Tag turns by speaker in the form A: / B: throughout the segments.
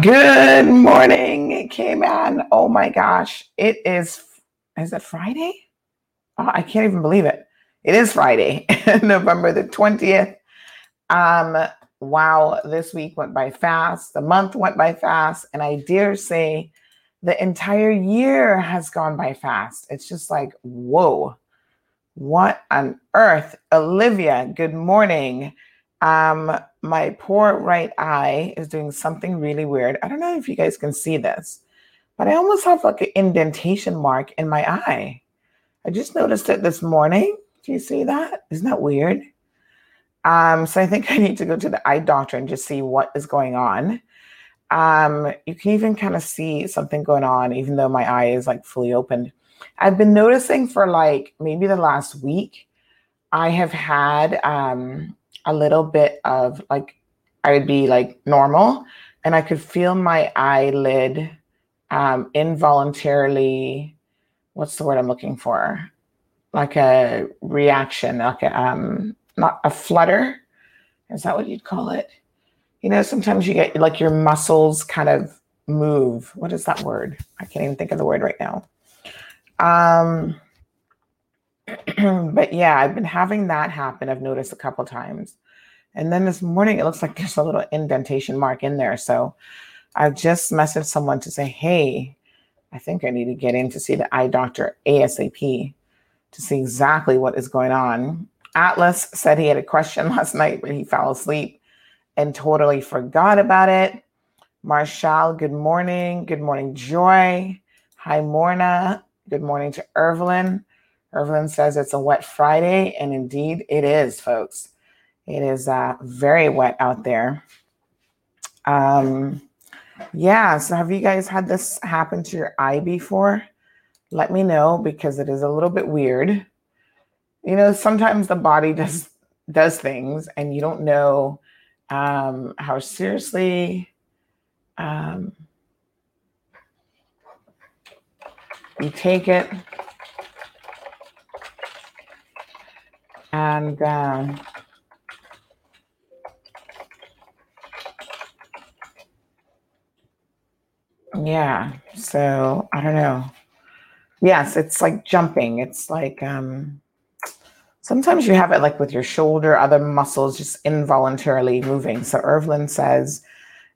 A: Good morning, Cayman. Oh my gosh. It is, is it Friday? Oh, I can't even believe it. It is Friday, November the 20th. Um, wow, this week went by fast. The month went by fast. And I dare say the entire year has gone by fast. It's just like, whoa, what on earth? Olivia, good morning. Um, my poor right eye is doing something really weird. I don't know if you guys can see this, but I almost have like an indentation mark in my eye. I just noticed it this morning. Do you see that? Isn't that weird? Um, so I think I need to go to the eye doctor and just see what is going on. Um, you can even kind of see something going on, even though my eye is like fully opened. I've been noticing for like maybe the last week, I have had um, a little bit of like I would be like normal and I could feel my eyelid um, involuntarily what's the word I'm looking for? Like a reaction, like a um not a flutter. Is that what you'd call it? You know, sometimes you get like your muscles kind of move. What is that word? I can't even think of the word right now. Um but yeah, I've been having that happen. I've noticed a couple times. And then this morning, it looks like there's a little indentation mark in there. So I've just messaged someone to say, hey, I think I need to get in to see the eye doctor ASAP to see exactly what is going on. Atlas said he had a question last night, but he fell asleep and totally forgot about it. Marshall, good morning. Good morning, Joy. Hi, Morna. Good morning to Evelyn. Evelyn says it's a wet Friday, and indeed it is, folks. It is uh, very wet out there. Um, yeah, so have you guys had this happen to your eye before? Let me know because it is a little bit weird. You know, sometimes the body does does things and you don't know um, how seriously um, you take it. And um, yeah, so I don't know. Yes, it's like jumping. It's like um, sometimes you have it like with your shoulder, other muscles just involuntarily moving. So Evelyn says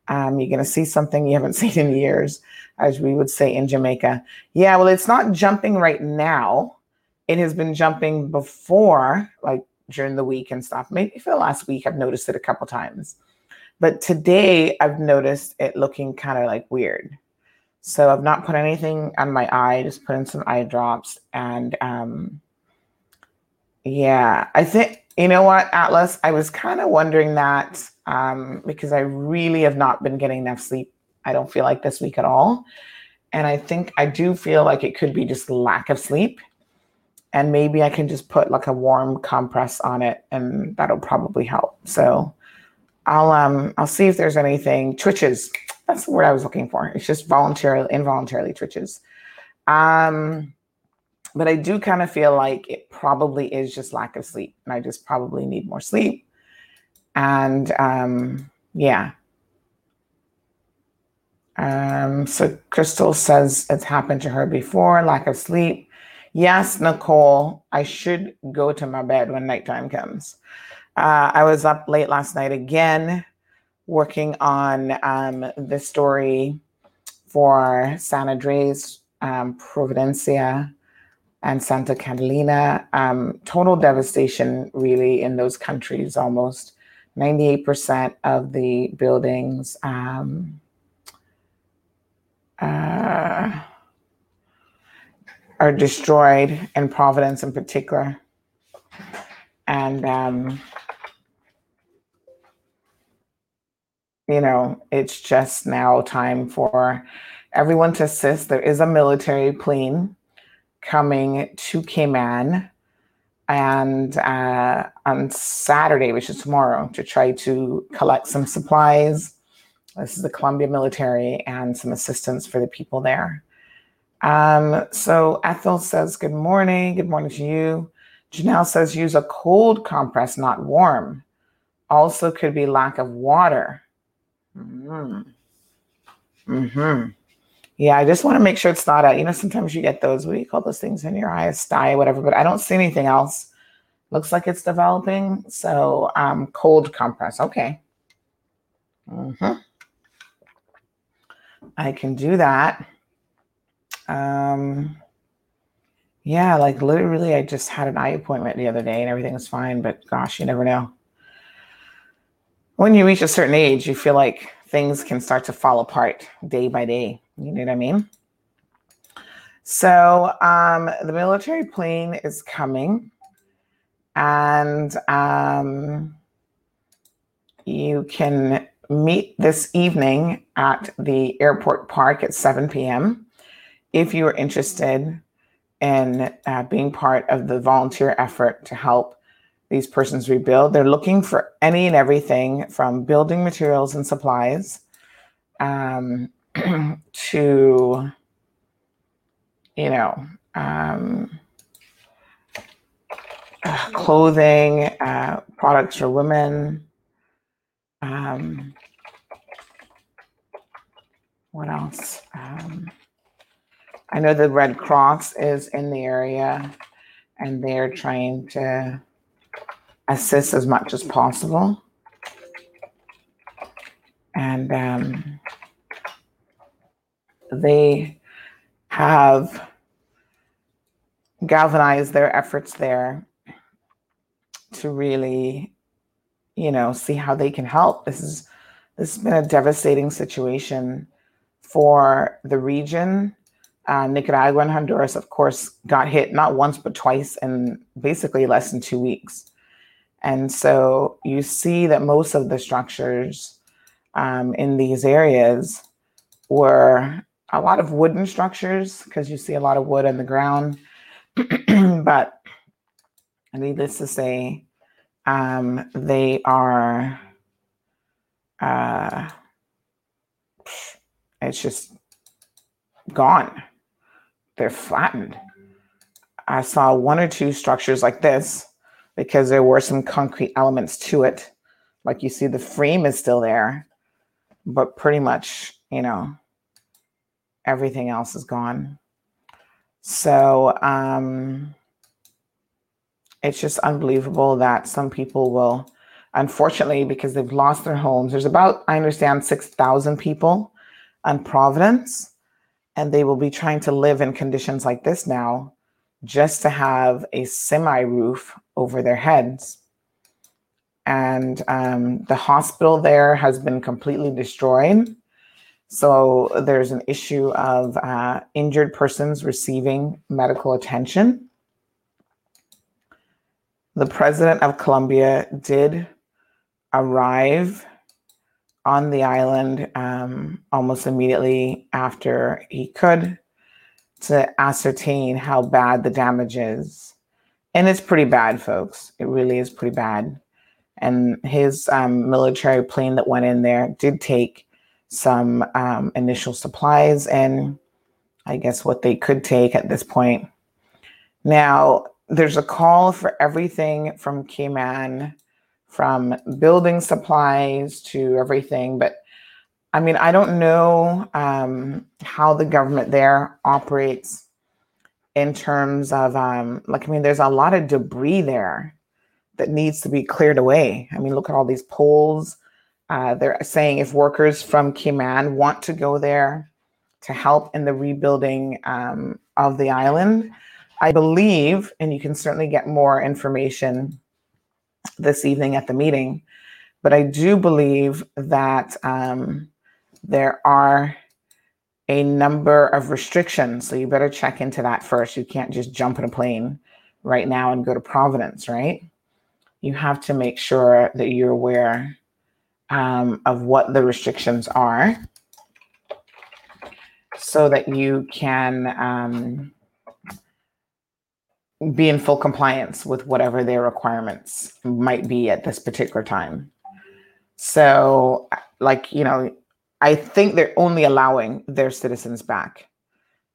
A: um, you're going to see something you haven't seen in years, as we would say in Jamaica. Yeah, well, it's not jumping right now. It has been jumping before, like during the week and stuff. Maybe for the last week, I've noticed it a couple times. But today, I've noticed it looking kind of like weird. So I've not put anything on my eye, just put in some eye drops. And um, yeah, I think, you know what, Atlas, I was kind of wondering that um, because I really have not been getting enough sleep. I don't feel like this week at all. And I think I do feel like it could be just lack of sleep. And maybe I can just put like a warm compress on it and that'll probably help. So I'll um I'll see if there's anything twitches. That's word I was looking for. It's just voluntarily involuntarily twitches. Um but I do kind of feel like it probably is just lack of sleep. And I just probably need more sleep. And um, yeah. Um, so Crystal says it's happened to her before, lack of sleep. Yes, Nicole, I should go to my bed when nighttime comes. Uh, I was up late last night again, working on um, the story for San Andres, um, Providencia, and Santa Catalina. Um, total devastation, really, in those countries almost. 98% of the buildings um, uh, are destroyed in Providence in particular. And, um, you know, it's just now time for everyone to assist. There is a military plane coming to Cayman and uh, on Saturday, which is tomorrow, to try to collect some supplies. This is the Colombia military and some assistance for the people there. Um, so Ethel says, Good morning. Good morning to you. Janelle says, Use a cold compress, not warm. Also, could be lack of water. Mm-hmm. Mm-hmm. Yeah, I just want to make sure it's not a, you know, sometimes you get those, what do you call those things in your eyes, sty, whatever, but I don't see anything else. Looks like it's developing. So um, cold compress. Okay. Mm-hmm. I can do that. Um, yeah, like literally, I just had an eye appointment the other day and everything was fine, but gosh, you never know. When you reach a certain age, you feel like things can start to fall apart day by day. You know what I mean? So um, the military plane is coming, and um, you can meet this evening at the airport park at 7 p.m. if you are interested in uh, being part of the volunteer effort to help these persons rebuild. They're looking for any and everything from building materials and supplies um, to, you know, um, uh, clothing, uh, products for women. Um, what else? Um, I know the Red Cross is in the area and they're trying to assist as much as possible. And um, they have galvanized their efforts there to really, you know, see how they can help. This is this has been a devastating situation for the region. Uh, Nicaragua and Honduras, of course, got hit not once but twice in basically less than two weeks. And so you see that most of the structures um, in these areas were a lot of wooden structures because you see a lot of wood on the ground. but needless to say, um, they are, uh, it's just gone. They're flattened. I saw one or two structures like this because there were some concrete elements to it. Like you see, the frame is still there, but pretty much, you know, everything else is gone. So um, it's just unbelievable that some people will, unfortunately, because they've lost their homes. There's about, I understand, 6,000 people on Providence, and they will be trying to live in conditions like this now just to have a semi roof over their heads. And um, the hospital there has been completely destroyed. So there's an issue of uh, injured persons receiving medical attention. The president of Colombia did arrive on the island um, almost immediately after he could to ascertain how bad the damage is. And it's pretty bad, folks. It really is pretty bad. And his um, military plane that went in there did take some um, initial supplies and I guess what they could take at this point. Now, there's a call for everything from Cayman, from building supplies to everything, but I mean, I don't know um, how the government there operates in terms of, um, like, I mean, there's a lot of debris there that needs to be cleared away. I mean, look at all these poles. Uh, they're saying if workers from Cayman want to go there to help in the rebuilding um, of the island, I believe, and you can certainly get more information this evening at the meeting, but I do believe that um, there are a number of restrictions. So you better check into that first. You can't just jump in a plane right now and go to Providence, right? You have to make sure that you're aware um, of what the restrictions are so that you can um, be in full compliance with whatever their requirements might be at this particular time. So, like, you know, I think they're only allowing their citizens back.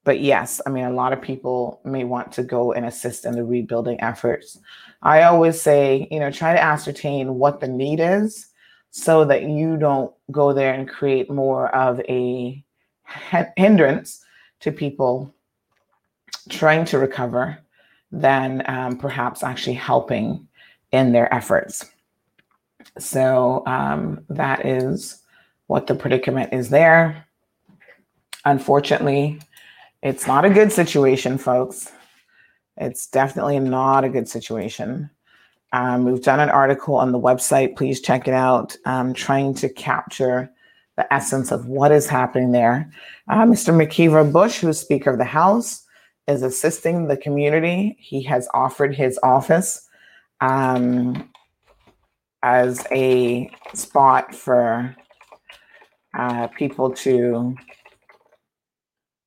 A: But yes, I mean, a lot of people may want to go and assist in the rebuilding efforts. I always say, you know, try to ascertain what the need is so that you don't go there and create more of a hindrance to people trying to recover than um, perhaps actually helping in their efforts. So um, that is what the predicament is there. Unfortunately, it's not a good situation, folks. It's definitely not a good situation. Um, we've done an article on the website. Please check it out. Um, trying to capture the essence of what is happening there. Uh, Mr. McKeeva Bush, who's Speaker of the House, is assisting the community. He has offered his office um, as a spot for uh, people to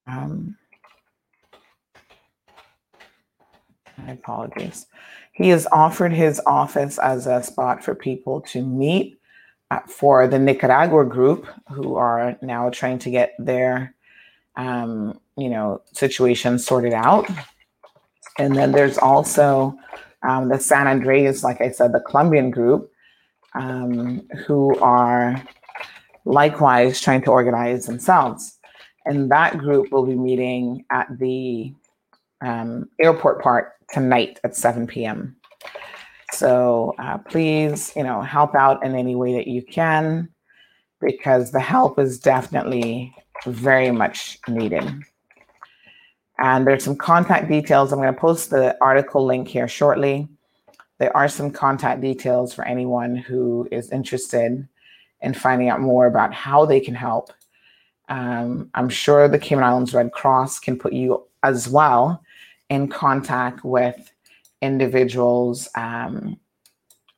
A: um, my apologies. He has offered his office as a spot for people to meet uh, for the Nicaragua group who are now trying to get their, um, you know, situation sorted out. And then there's also um, the San Andres, like I said, the Colombian group, um, who are likewise trying to organize themselves. And that group will be meeting at the um, airport park tonight at 7 p.m. So uh, please, you know, help out in any way that you can because the help is definitely very much needed. And there's some contact details. I'm going to post the article link here shortly. There are some contact details for anyone who is interested in finding out more about how they can help. Um, I'm sure the Cayman Islands Red Cross can put you as well in contact with individuals um,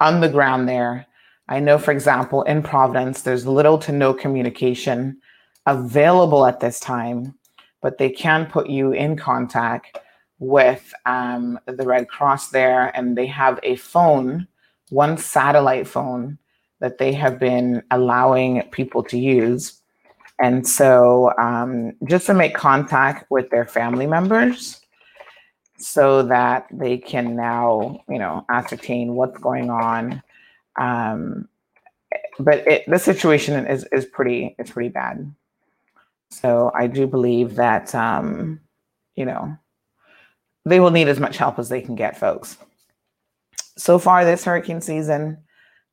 A: on the ground there. I know, for example, in Providence, there's little to no communication available at this time, but they can put you in contact with um, the Red Cross there, and they have a phone, one satellite phone that they have been allowing people to use. And so, um, just to make contact with their family members so that they can now, you know, ascertain what's going on. Um, but it, the situation is, is pretty, it's pretty bad. So I do believe that, um, you know, they will need as much help as they can get, folks. So far this hurricane season,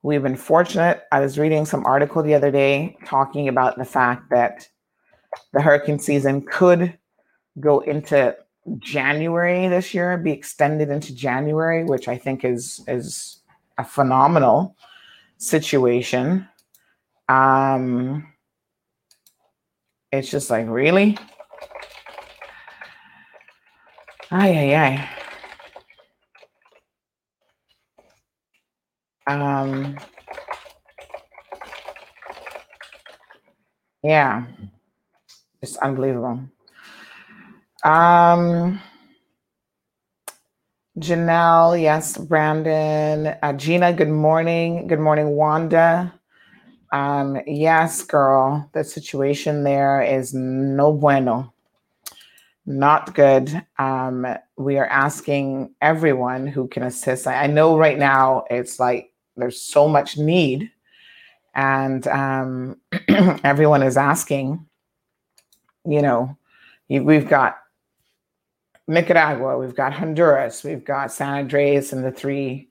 A: We've been fortunate. I was reading some article the other day talking about the fact that the hurricane season could go into January this year, be extended into January, which I think is is a phenomenal situation. Um, it's just like really, ay ay ay. Um, yeah, it's unbelievable. Um, Janelle, yes, Brandon, uh, Gina, good morning. Good morning, Wanda. Um, yes, girl, the situation there is no bueno, not good. Um, we are asking everyone who can assist. I, I know right now it's like there's so much need and um, everyone is asking you know we've got nicaragua we've got honduras we've got san andres and the three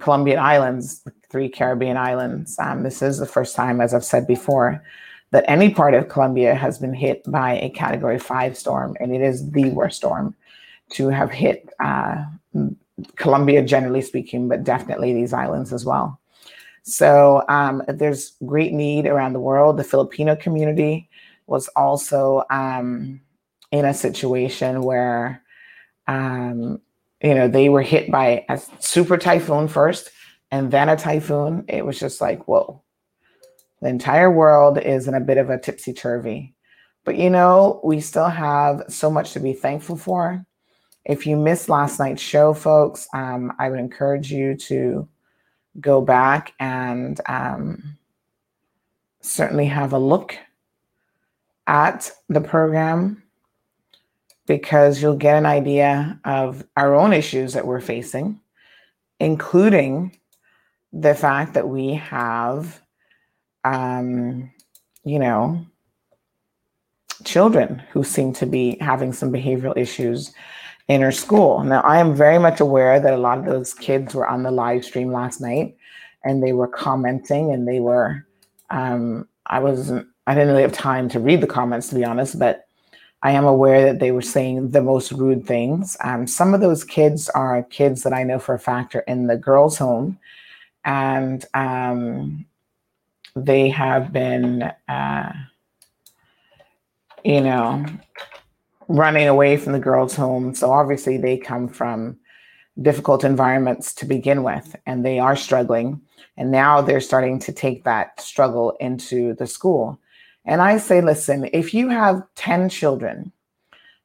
A: colombian islands the three caribbean islands um, this is the first time as i've said before that any part of colombia has been hit by a category five storm and it is the worst storm to have hit uh, Colombia, generally speaking, but definitely these islands as well. So um, there's great need around the world. The Filipino community was also um, in a situation where, um, you know, they were hit by a super typhoon first and then a typhoon. It was just like, whoa, the entire world is in a bit of a tipsy turvy. But, you know, we still have so much to be thankful for. If you missed last night's show, folks, um, I would encourage you to go back and um, certainly have a look at the program because you'll get an idea of our own issues that we're facing, including the fact that we have, um, you know, children who seem to be having some behavioral issues in her school. Now, I am very much aware that a lot of those kids were on the live stream last night and they were commenting and they were, um, I wasn't, I didn't really have time to read the comments to be honest, but I am aware that they were saying the most rude things. Um, some of those kids are kids that I know for a fact are in the girls' home and um, they have been, uh, you know, running away from the girls' home. So obviously they come from difficult environments to begin with, and they are struggling. And now they're starting to take that struggle into the school. And I say, listen, if you have 10 children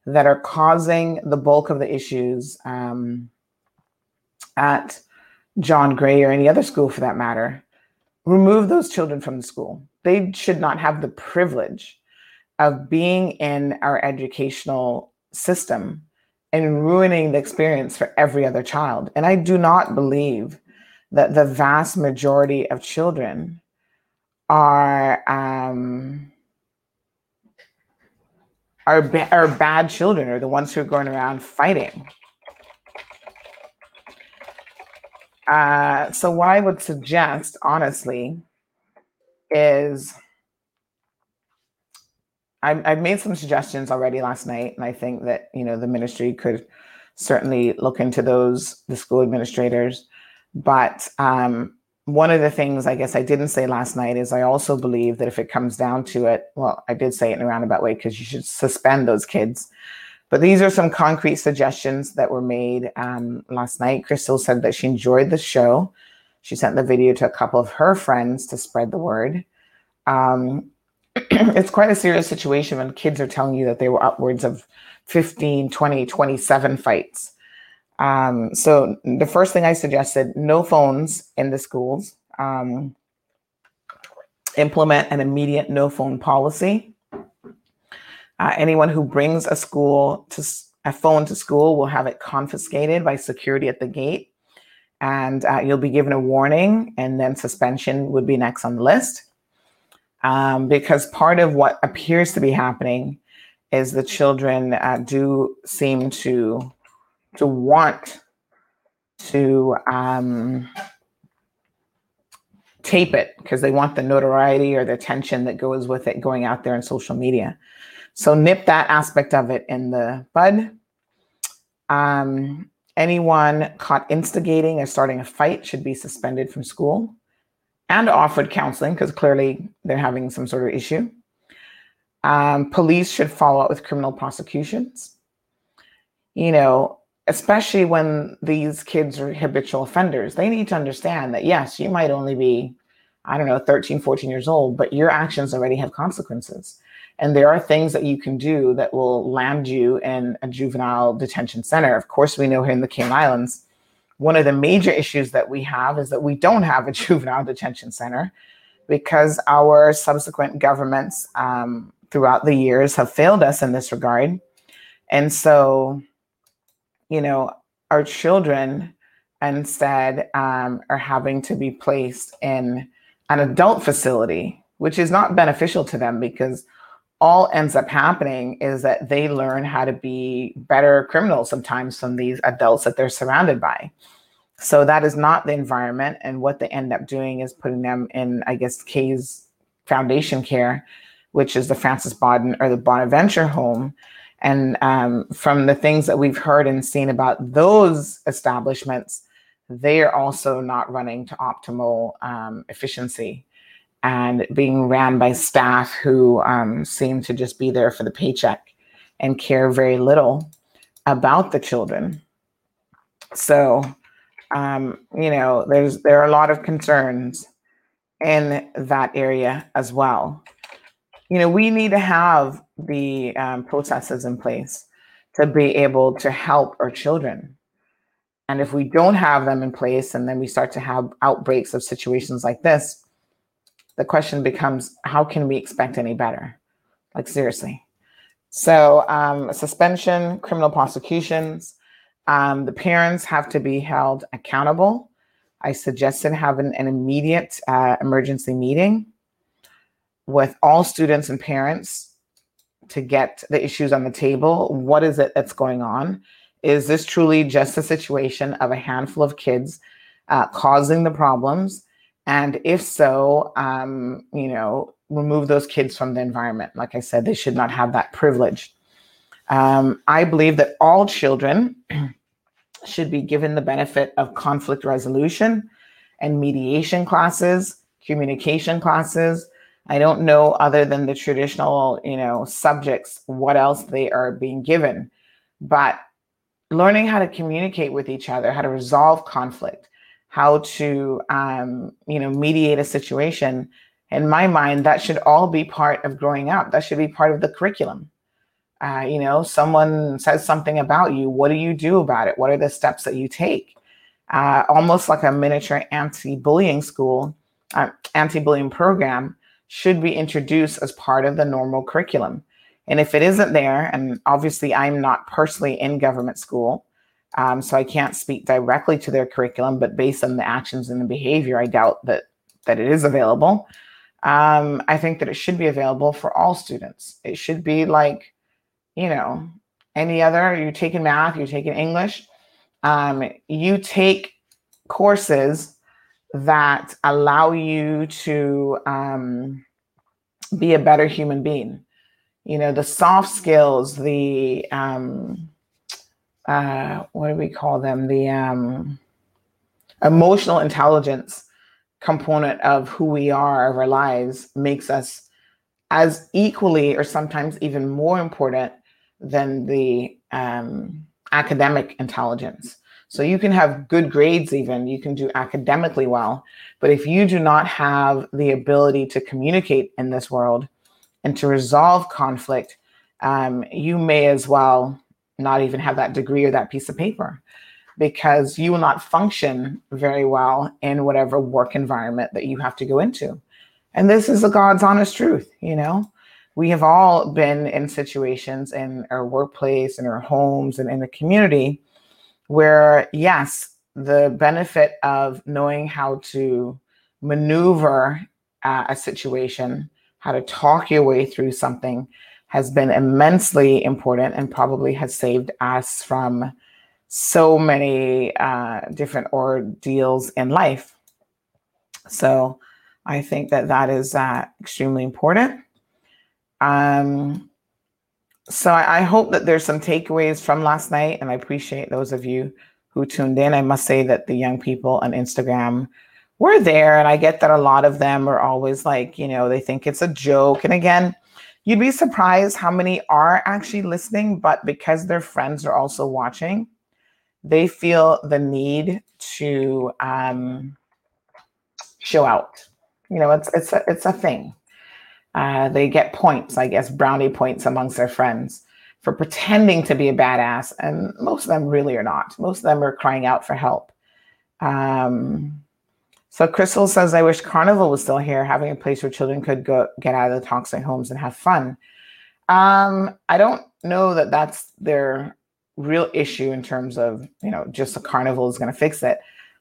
A: that are causing the bulk of the issues um, at John Gray or any other school for that matter, remove those children from the school. They should not have the privilege of being in our educational system and ruining the experience for every other child. And I do not believe that the vast majority of children are um, are, ba- are bad children or the ones who are going around fighting. Uh, so what I would suggest, honestly, is I've, I've made some suggestions already last night, and I think that you know the ministry could certainly look into those, the school administrators. But um, one of the things I guess I didn't say last night is I also believe that if it comes down to it, well, I did say it in a roundabout way because you should suspend those kids. But these are some concrete suggestions that were made um, last night. Crystal said that she enjoyed the show. She sent the video to a couple of her friends to spread the word. Um, it's quite a serious situation when kids are telling you that they were upwards of 15, 20, 27 fights. Um, so the first thing I suggested, no phones in the schools. Um, implement an immediate no phone policy. Uh, anyone who brings a school to a phone to school will have it confiscated by security at the gate, and uh, you'll be given a warning, and then suspension would be next on the list. Um, because part of what appears to be happening is the children uh, do seem to to want to um, tape it because they want the notoriety or the attention that goes with it going out there on social media. So nip that aspect of it in the bud. Um, anyone caught instigating or starting a fight should be suspended from school and offered counseling because clearly they're having some sort of issue. Um, police should follow up with criminal prosecutions. You know, especially when these kids are habitual offenders, they need to understand that yes, you might only be, I don't know, 13, 14 years old, but your actions already have consequences. And there are things that you can do that will land you in a juvenile detention center. Of course, we know here in the Cayman Islands, one of the major issues that we have is that we don't have a juvenile detention center because our subsequent governments um, throughout the years have failed us in this regard. And so, you know, our children instead um, are having to be placed in an adult facility, which is not beneficial to them because all ends up happening is that they learn how to be better criminals sometimes from these adults that they're surrounded by. So that is not the environment. And what they end up doing is putting them in, I guess, Kay's foundation care, which is the Frances Bodden or the Bonaventure home. And um, from the things that we've heard and seen about those establishments, they are also not running to optimal um, efficiency and being ran by staff who um, seem to just be there for the paycheck and care very little about the children. So, um, you know, there's there are a lot of concerns in that area as well. You know, we need to have the um, processes in place to be able to help our children. And if we don't have them in place, and then we start to have outbreaks of situations like this, the question becomes how can we expect any better? Like, seriously. So, um, suspension, criminal prosecutions, um, the parents have to be held accountable. I suggested having an immediate uh, emergency meeting with all students and parents to get the issues on the table. What is it that's going on? Is this truly just a situation of a handful of kids uh, causing the problems? And if so, um, you know, remove those kids from the environment. Like I said, they should not have that privilege. Um, I believe that all children should be given the benefit of conflict resolution and mediation classes, communication classes. I don't know other than the traditional, you know, subjects what else they are being given, but learning how to communicate with each other, how to resolve conflict, how to um, you know mediate a situation in my mind that should all be part of growing up. That should be part of the curriculum. Uh, you know someone says something about you what do you do about it? What are the steps that you take? Uh, almost like a miniature anti-bullying school uh, anti-bullying program should be introduced as part of the normal curriculum and if it isn't there and obviously i'm not personally in government school um, so I can't speak directly to their curriculum, but based on the actions and the behavior, I doubt that that it is available. Um, I think that it should be available for all students. It should be like, you know, any other. You're taking math, you're taking English. Um, you take courses that allow you to um, be a better human being. You know, the soft skills, the um, uh, what do we call them? The um, emotional intelligence component of who we are, of our lives, makes us as equally or sometimes even more important than the um, academic intelligence. So you can have good grades, even you can do academically well. But if you do not have the ability to communicate in this world and to resolve conflict, um, you may as well not even have that degree or that piece of paper because you will not function very well in whatever work environment that you have to go into. And this is the God's honest truth, you know. We have all been in situations in our workplace, in our homes, and in the community where, yes, the benefit of knowing how to maneuver uh, a situation, how to talk your way through something, has been immensely important and probably has saved us from so many uh, different ordeals in life. So I think that that is uh, extremely important. Um, so I, I hope that there's some takeaways from last night, and I appreciate those of you who tuned in. I must say that the young people on Instagram were there, and I get that a lot of them are always like, you know, they think it's a joke. And again, you'd be surprised how many are actually listening, but because their friends are also watching, they feel the need to um, show out. You know, it's it's a, it's a thing. Uh, they get points, I guess, brownie points amongst their friends for pretending to be a badass, and most of them really are not. Most of them are crying out for help. Um, so Crystal says, "I wish Carnival was still here, having a place where children could go get out of the toxic homes and have fun." Um, I don't know that that's their real issue in terms of you know just a carnival is going to fix it.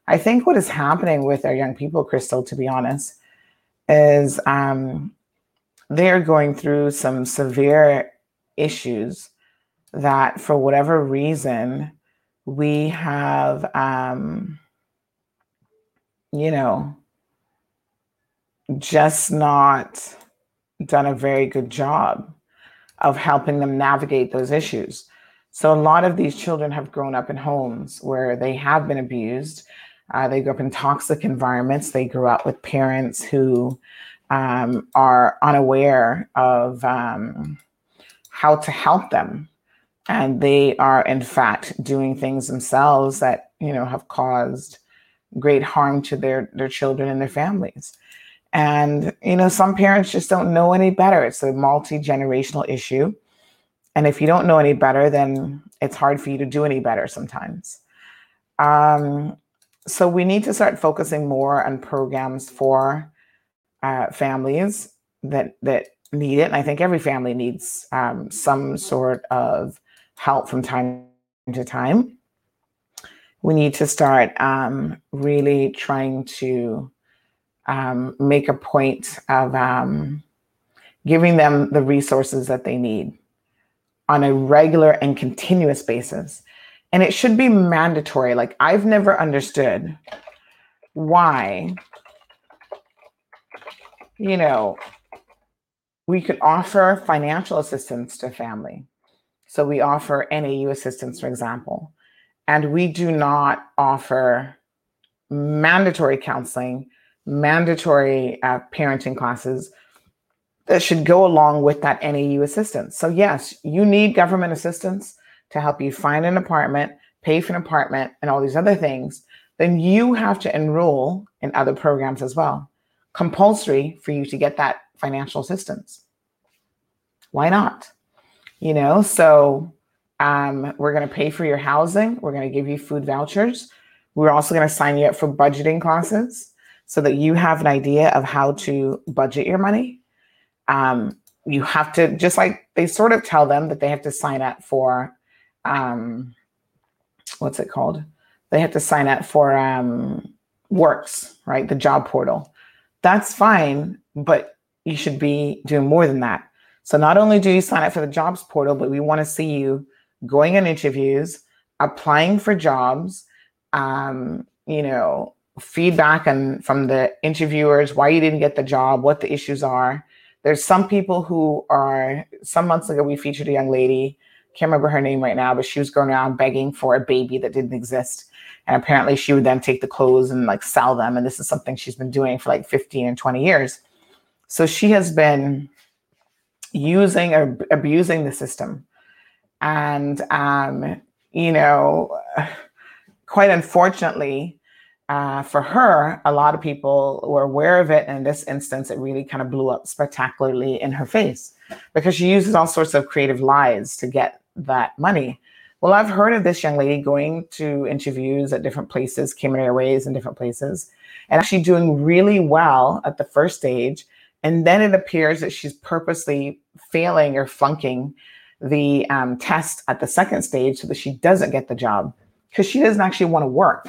A: I think what is happening with our young people, Crystal, to be honest, is um, they're going through some severe issues that, for whatever reason, we have, um, you know, just not done a very good job of helping them navigate those issues. So, a lot of these children have grown up in homes where they have been abused. Uh, they grew up in toxic environments. They grew up with parents who um, are unaware of um, how to help them. And they are, in fact, doing things themselves that, you know, have caused great harm to their, their children and their families. And, you know, some parents just don't know any better. It's a multi generational issue. And if you don't know any better, then it's hard for you to do any better sometimes. Um, so we need to start focusing more on programs for uh, families that that need it. And I think every family needs um, some sort of help from time to time. We need to start um, really trying to um, make a point of um, giving them the resources that they need on a regular and continuous basis. And it should be mandatory. Like, I've never understood why you know, we could offer financial assistance to family. So we offer NAU assistance, for example, and we do not offer mandatory counseling, mandatory uh, parenting classes that should go along with that NAU assistance. So, yes, you need government assistance to help you find an apartment, pay for an apartment, and all these other things. Then you have to enroll in other programs as well compulsory for you to get that financial assistance. Why not? You know, so um, we're going to pay for your housing. We're going to give you food vouchers. We're also going to sign you up for budgeting classes so that you have an idea of how to budget your money. Um, you have to, just like they sort of tell them that they have to sign up for, um, what's it called? They have to sign up for um, Works, right? The job portal that's fine, but you should be doing more than that. So not only do you sign up for the jobs portal, but we want to see you going on interviews, applying for jobs, um, you know, feedback and from the interviewers why you didn't get the job, what the issues are. There's some people who are some months ago we featured a young lady, can't remember her name right now, but she was going around begging for a baby that didn't exist. And apparently she would then take the clothes and like sell them. And this is something she's been doing for like 15 and 20 years. So she has been using or abusing the system. And, um, you know, quite unfortunately, uh, for her, a lot of people were aware of it. And in this instance, it really kind of blew up spectacularly in her face because she uses all sorts of creative lies to get that money. Well, I've heard of this young lady going to interviews at different places, Cayman Airways and different places, and actually doing really well at the first stage. And then it appears that she's purposely failing or flunking the um, test at the second stage so that she doesn't get the job because she doesn't actually want to work.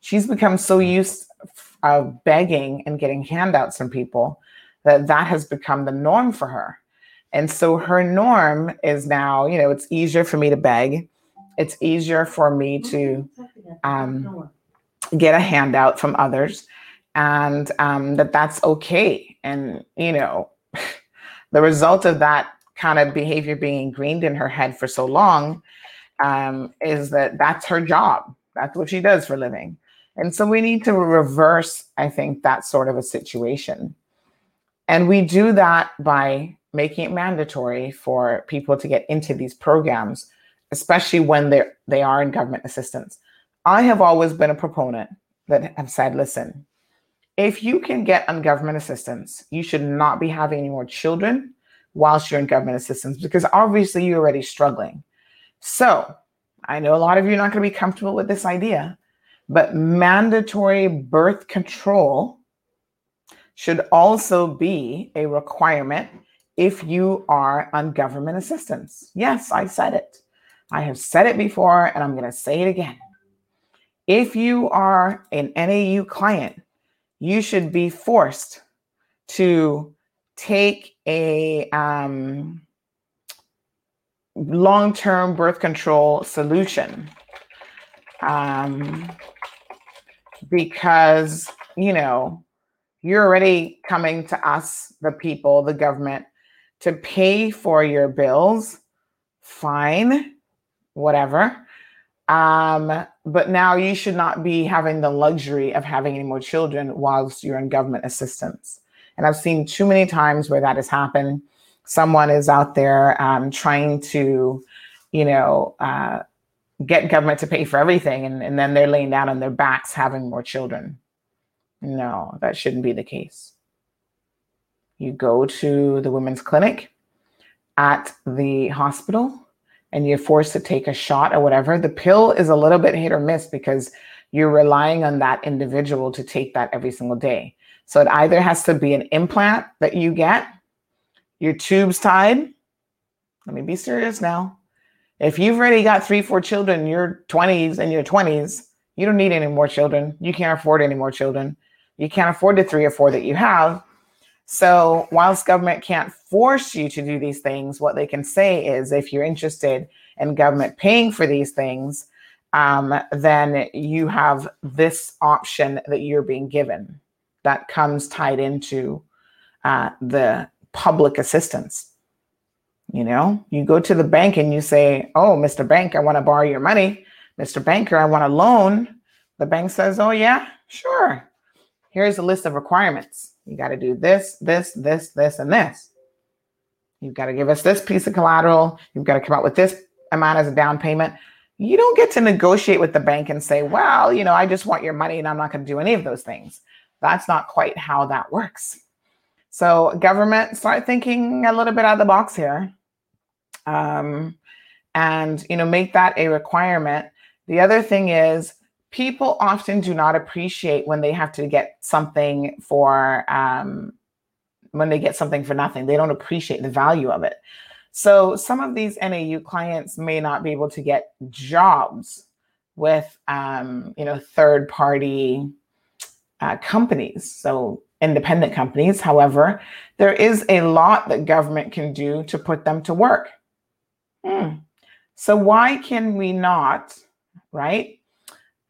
A: She's become so used of begging and getting handouts from people that that has become the norm for her. And so her norm is now, you know, it's easier for me to beg. It's easier for me to um, get a handout from others and um, that that's okay. And, you know, the result of that kind of behavior being ingrained in her head for so long um, is that that's her job. That's what she does for a living. And so we need to reverse, I think, that sort of a situation. And we do that by making it mandatory for people to get into these programs, especially when they're they are in government assistance. I have always been a proponent that have said, listen, if you can get on government assistance, you should not be having any more children whilst you're in government assistance because obviously you're already struggling. So I know a lot of you are not going to be comfortable with this idea, but mandatory birth control should also be a requirement if you are on government assistance. Yes, I said it. I have said it before and I'm going to say it again. If you are an NAU client, you should be forced to take a um, long term birth control solution. Um, because, you know, you're already coming to us, the people, the government, to pay for your bills. Fine, whatever. Um, but now you should not be having the luxury of having any more children whilst you're in government assistance. And I've seen too many times where that has happened. Someone is out there um, trying to, you know, uh, get government to pay for everything, and, and then they're laying down on their backs having more children. No, that shouldn't be the case. You go to the women's clinic at the hospital and you're forced to take a shot or whatever, the pill is a little bit hit or miss because you're relying on that individual to take that every single day. So it either has to be an implant that you get, your tubes tied. Let me be serious now. If you've already got three, four children, your 20s and your 20s, you don't need any more children. You can't afford any more children. You can't afford the three or four that you have. So, whilst government can't force you to do these things, what they can say is if you're interested in government paying for these things, um, then you have this option that you're being given that comes tied into uh, the public assistance. You know, you go to the bank and you say, Oh, Mr. Bank, I want to borrow your money. Mr. Banker, I want a loan. The bank says, Oh, yeah, sure. Here's a list of requirements you got to do this, this, this, this, and this. You've got to give us this piece of collateral. You've got to come up with this amount as a down payment. You don't get to negotiate with the bank and say, well, you know, I just want your money and I'm not going to do any of those things. That's not quite how that works. So, government, start thinking a little bit out of the box here. Um, and, you know, make that a requirement. The other thing is people often do not appreciate when they have to get something for um, when they get something for nothing. They don't appreciate the value of it. So some of these nau clients may not be able to get jobs with um, you know third party uh, companies so independent companies. However there is a lot that government can do to put them to work. Hmm. so why can we not right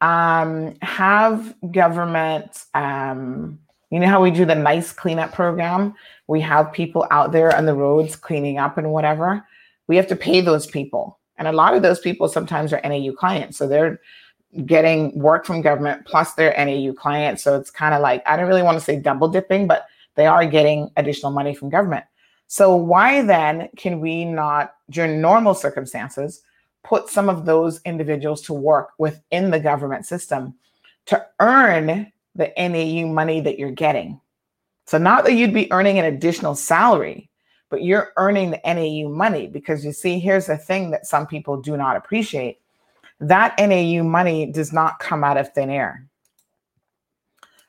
A: um, have government, um, you know how we do the nice cleanup program? We have people out there on the roads cleaning up and whatever. We have to pay those people. And a lot of those people sometimes are NAU clients. So they're getting work from government plus their NAU clients. So it's kind of like, I don't really want to say double dipping, but they are getting additional money from government. So why then can we not, during normal circumstances, put some of those individuals to work within the government system to earn the NAU money that you're getting. So, not that you'd be earning an additional salary, but you're earning the NAU money because you see, here's the thing that some people do not appreciate that NAU money does not come out of thin air.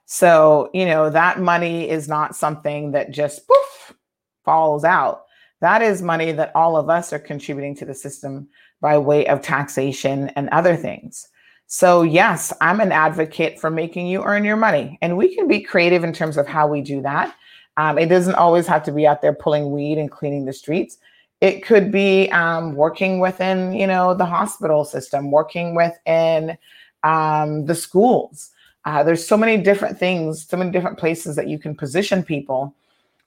A: So, you know, that money is not something that just poof falls out. That is money that all of us are contributing to the system by way of taxation and other things. So, yes, I'm an advocate for making you earn your money. And we can be creative in terms of how we do that. Um, it doesn't always have to be out there pulling weed and cleaning the streets. It could be um, working within, you know, the hospital system, working within um, the schools. Uh, there's so many different things, so many different places that you can position people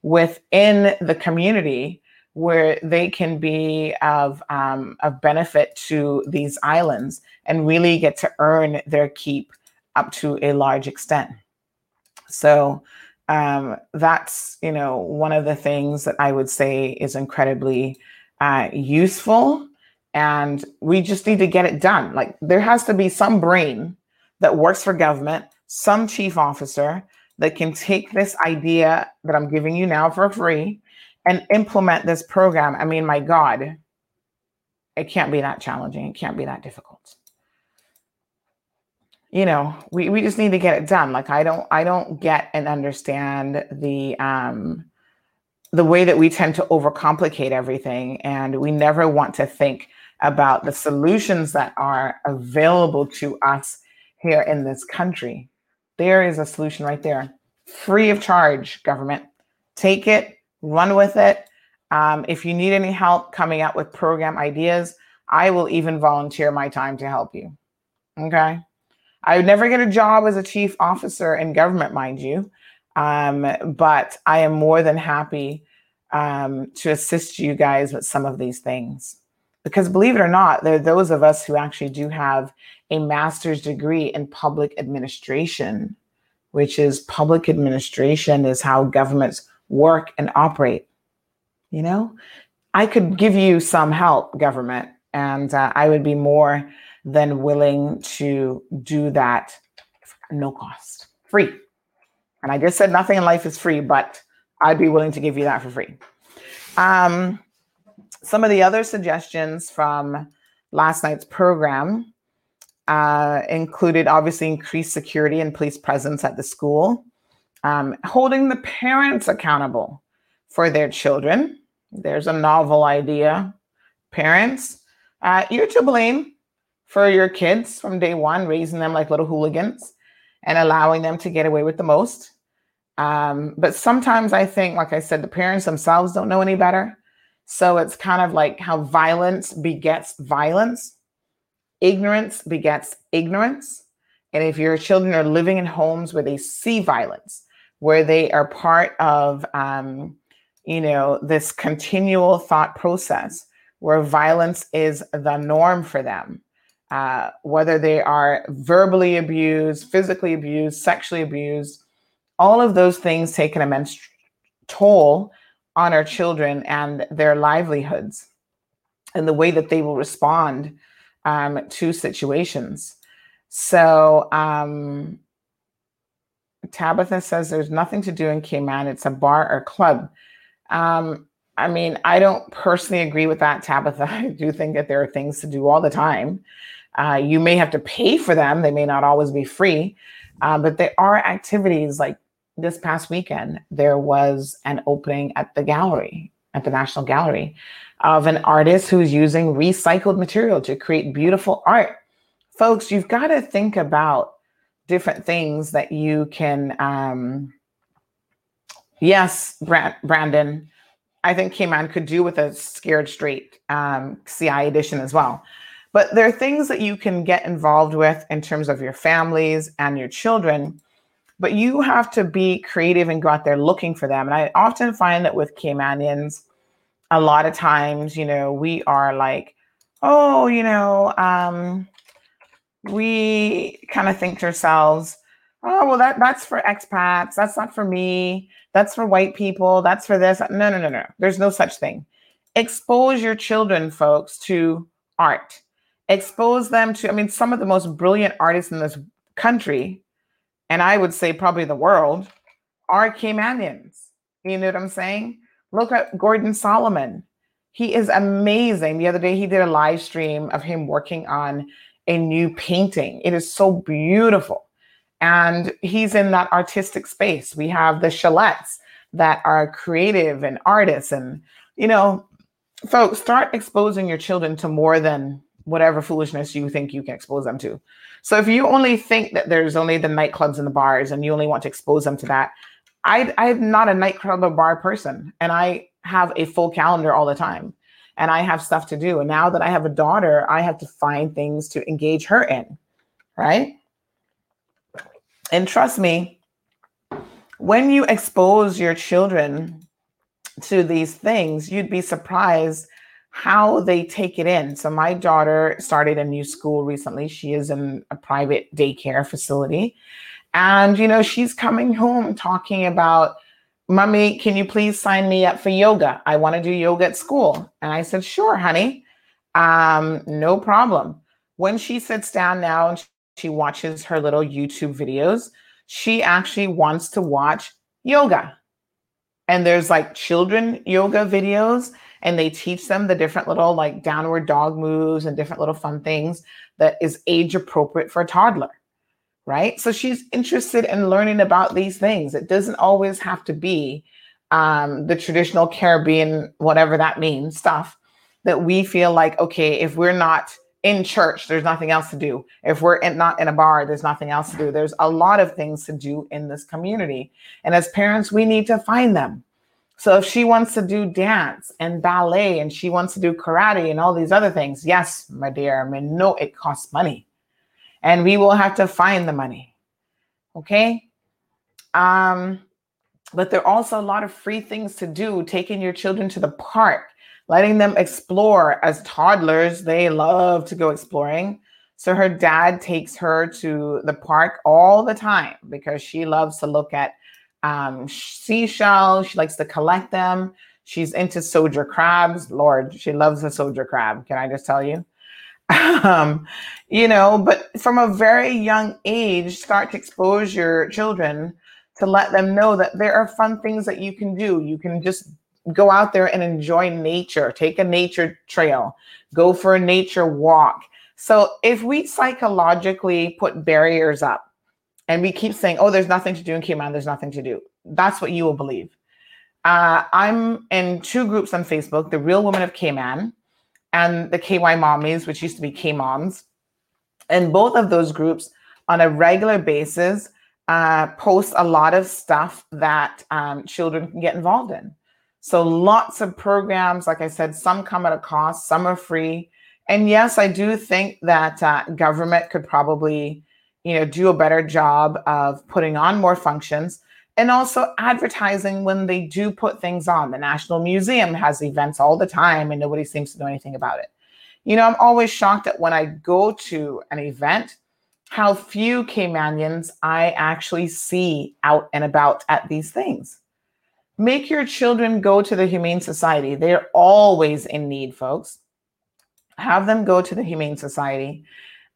A: within the community where they can be of um, of benefit to these islands and really get to earn their keep up to a large extent. So um, that's you know one of the things that I would say is incredibly uh, useful, and we just need to get it done. Like there has to be some brain that works for government, some chief officer that can take this idea that I'm giving you now for free and implement this program. I mean, my God, it can't be that challenging. It can't be that difficult. You know, we, we just need to get it done. Like I don't I don't get and understand the um the way that we tend to overcomplicate everything and we never want to think about the solutions that are available to us here in this country. There is a solution right there. Free of charge, government. Take it, run with it. Um, if you need any help coming up with program ideas, I will even volunteer my time to help you. Okay. I would never get a job as a chief officer in government, mind you. Um, but I am more than happy um, to assist you guys with some of these things. Because believe it or not, there are those of us who actually do have a master's degree in public administration, which is public administration is how governments work and operate. You know, I could give you some help, government, and uh, I would be more than willing to do that no cost, free. And I just said nothing in life is free, but I'd be willing to give you that for free. Um, some of the other suggestions from last night's program uh, included obviously increased security and police presence at the school, um, holding the parents accountable for their children. There's a novel idea. Parents, uh, you're to blame for your kids from day one, raising them like little hooligans and allowing them to get away with the most. Um, but sometimes I think, like I said, the parents themselves don't know any better. So it's kind of like how violence begets violence, ignorance begets ignorance. And if your children are living in homes where they see violence, where they are part of, um, you know, this continual thought process where violence is the norm for them, uh, whether they are verbally abused, physically abused, sexually abused, all of those things take an immense toll on our children and their livelihoods and the way that they will respond um, to situations. So, um, Tabitha says there's nothing to do in Cayman. It's a bar or club. Um, I mean, I don't personally agree with that, Tabitha. I do think that there are things to do all the time. Uh, you may have to pay for them, they may not always be free, uh, but there are activities like this past weekend, there was an opening at the gallery, at the National Gallery, of an artist who's using recycled material to create beautiful art. Folks, you've got to think about different things that you can. Um, yes, Brandon, I think Cayman could do with a Scared Straight um, CI edition as well. But there are things that you can get involved with in terms of your families and your children, but you have to be creative and go out there looking for them. And I often find that with Caymanians, a lot of times, you know, we are like, oh, you know, um, we kind of think to ourselves, oh, well, that that's for expats. That's not for me. That's for white people. That's for this. No, no, no, no. There's no such thing. Expose your children, folks, to art. expose them to, I mean, some of the most brilliant artists in this country, and I would say probably the world, are Caymanians. You know what I'm saying? Look at Gordon Solomon. He is amazing. The other day, he did a live stream of him working on a new painting. It is so beautiful. And he's in that artistic space. We have the Chalettes that are creative and artists. And, you know, folks, start exposing your children to more than whatever foolishness you think you can expose them to. So if you only think that there's only the nightclubs and the bars and you only want to expose them to that, I, I'm not a nightclub or bar person, and I have a full calendar all the time, and I have stuff to do. And now that I have a daughter, I have to find things to engage her in, right? And trust me, when you expose your children to these things, you'd be surprised how they take it in. So my daughter started a new school recently. She is in a private daycare facility. And you know, she's coming home talking about, "Mommy, can you please sign me up for yoga? I want to do yoga at school." And I said, "Sure, honey. Um, no problem." When she sits down now and she watches her little YouTube videos, she actually wants to watch yoga. And there's like children yoga videos and they teach them the different little like downward dog moves and different little fun things that is age appropriate for a toddler right? So she's interested in learning about these things. It doesn't always have to be um, the traditional caribbean whatever that means stuff that we feel like okay if we're not in church there's nothing else to do. If we're in, not in a bar there's nothing else to do. There's a lot of things to do in this community. And as parents we need to find them. So if she wants to do dance and ballet and she wants to do karate and all these other things, yes, my dear, I mean, no, it costs money. And we will have to find the money. Okay. Um, but there are also a lot of free things to do, taking your children to the park, letting them explore. As toddlers, they love to go exploring. So her dad takes her to the park all the time because she loves to look at um, seashells. She likes to collect them. She's into soldier crabs. Lord, she loves a soldier crab. Can I just tell you? um, you know, but from a very young age, start to expose your children to let them know that there are fun things that you can do. You can just go out there and enjoy nature, take a nature trail, go for a nature walk. So if we psychologically put barriers up, and we keep saying, oh, there's nothing to do in Cayman, there's nothing to do. That's what you will believe. Uh, I'm in two groups on Facebook the Real Women of Cayman and the KY Mommies, which used to be K Moms. And both of those groups, on a regular basis, uh, post a lot of stuff that um, children can get involved in. So lots of programs, like I said, some come at a cost, some are free. And yes, I do think that uh, government could probably you know, do a better job of putting on more functions and also advertising when they do put things on. The National Museum has events all the time and nobody seems to know anything about it. You know, I'm always shocked that when I go to an event, how few Caymanians I actually see out and about at these things. Make your children go to the Humane Society. They're always in need, folks. Have them go to the Humane Society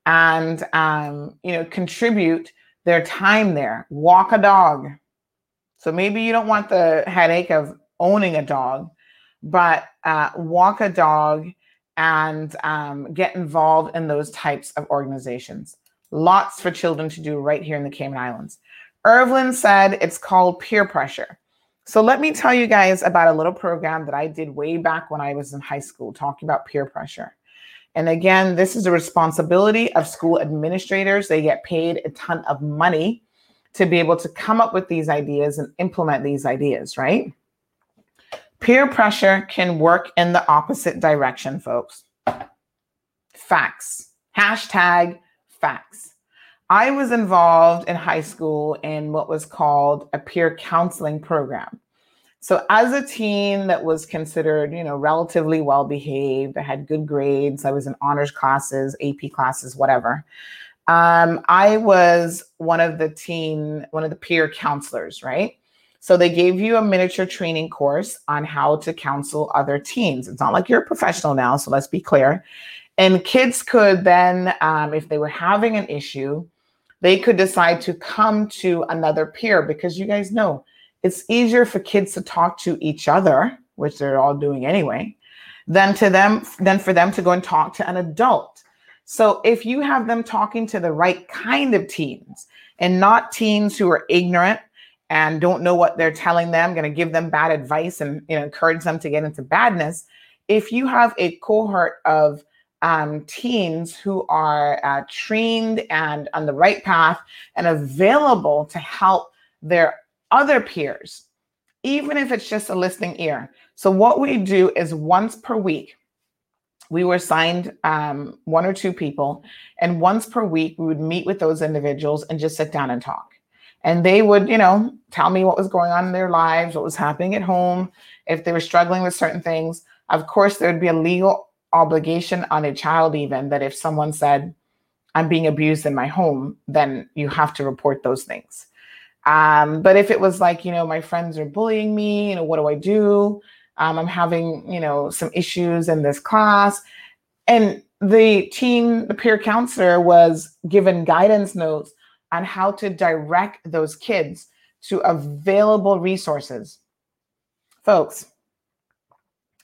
A: and um, you know contribute their time there walk a dog so maybe you don't want the headache of owning a dog but uh, walk a dog and um, get involved in those types of organizations. Lots for children to do right here in the cayman islands. Evelyn said it's called peer pressure. So let me tell you guys about a little program that i did way back when i was in high school talking about peer pressure. And again, this is a responsibility of school administrators. They get paid a ton of money to be able to come up with these ideas and implement these ideas, right? Peer pressure can work in the opposite direction, folks. Facts. Hashtag facts. I was involved in high school in what was called a peer counseling program. So as a teen that was considered, you know, relatively well behaved, I had good grades, I was in honors classes, AP classes, whatever. Um, I was one of the teen, one of the peer counselors, right? So they gave you a miniature training course on how to counsel other teens. It's not like you're a professional now, so let's be clear. And kids could then, um, if they were having an issue, they could decide to come to another peer because you guys know it's easier for kids to talk to each other, which they're all doing anyway, than to them than for them to go and talk to an adult. So if you have them talking to the right kind of teens and not teens who are ignorant and don't know what they're telling them, going to give them bad advice and you know, encourage them to get into badness. If you have a cohort of um, teens who are uh, trained and on the right path and available to help their other peers, even if it's just a listening ear. So, what we do is once per week, we were assigned um, one or two people, and once per week, we would meet with those individuals and just sit down and talk. And they would, you know, tell me what was going on in their lives, what was happening at home, if they were struggling with certain things. Of course, there would be a legal obligation on a child, even that if someone said, I'm being abused in my home, then you have to report those things. Um, but if it was like, you know, my friends are bullying me, you know, what do I do? Um, I'm having, you know, some issues in this class. And the teen, the peer counselor was given guidance notes on how to direct those kids to available resources. Folks,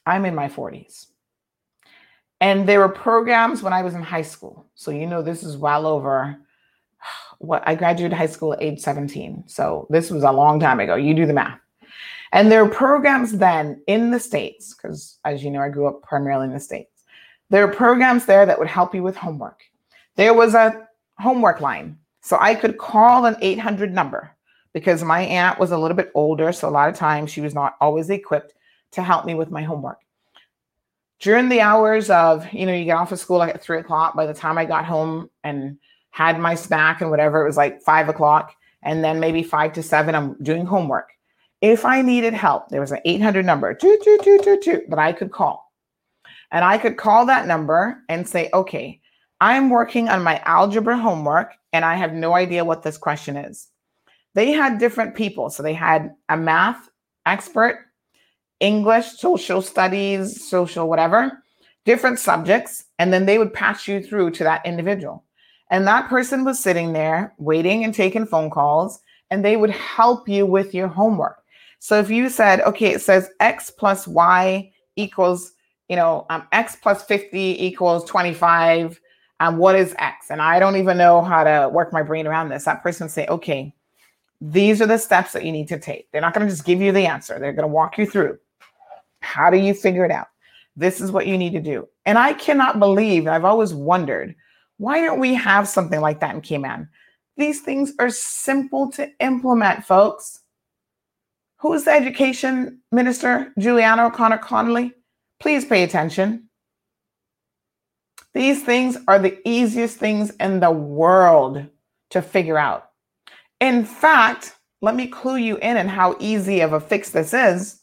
A: I'm in my 40s. And there were programs when I was in high school. So, you know, this is well over what I graduated high school at age 17. So, this was a long time ago. You do the math. And there are programs then in the States, because as you know, I grew up primarily in the States. There are programs there that would help you with homework. There was a homework line. So I could call an 800 number because my aunt was a little bit older. So a lot of times she was not always equipped to help me with my homework. During the hours of, you know, you get off of school like at three o'clock. By the time I got home and had my snack and whatever, it was like five o'clock. And then maybe five to seven, I'm doing homework. If I needed help, there was an 800 number, two, two, two, that I could call. And I could call that number and say, okay, I'm working on my algebra homework and I have no idea what this question is. They had different people. So they had a math expert, English, social studies, social whatever, different subjects. And then they would patch you through to that individual. And that person was sitting there waiting and taking phone calls, and they would help you with your homework. So if you said, okay, it says X plus Y equals, you know, um, X plus 50 equals 25. Um, what is X? And I don't even know how to work my brain around this. That person say, okay, these are the steps that you need to take. They're not going to just give you the answer. They're going to walk you through. How do you figure it out? This is what you need to do. And I cannot believe, I've always wondered, why don't we have something like that in Cayman? These things are simple to implement, folks. Who is the education minister? Juliana O'Connor Connolly. Please pay attention. These things are the easiest things in the world to figure out. In fact, let me clue you in on how easy of a fix this is.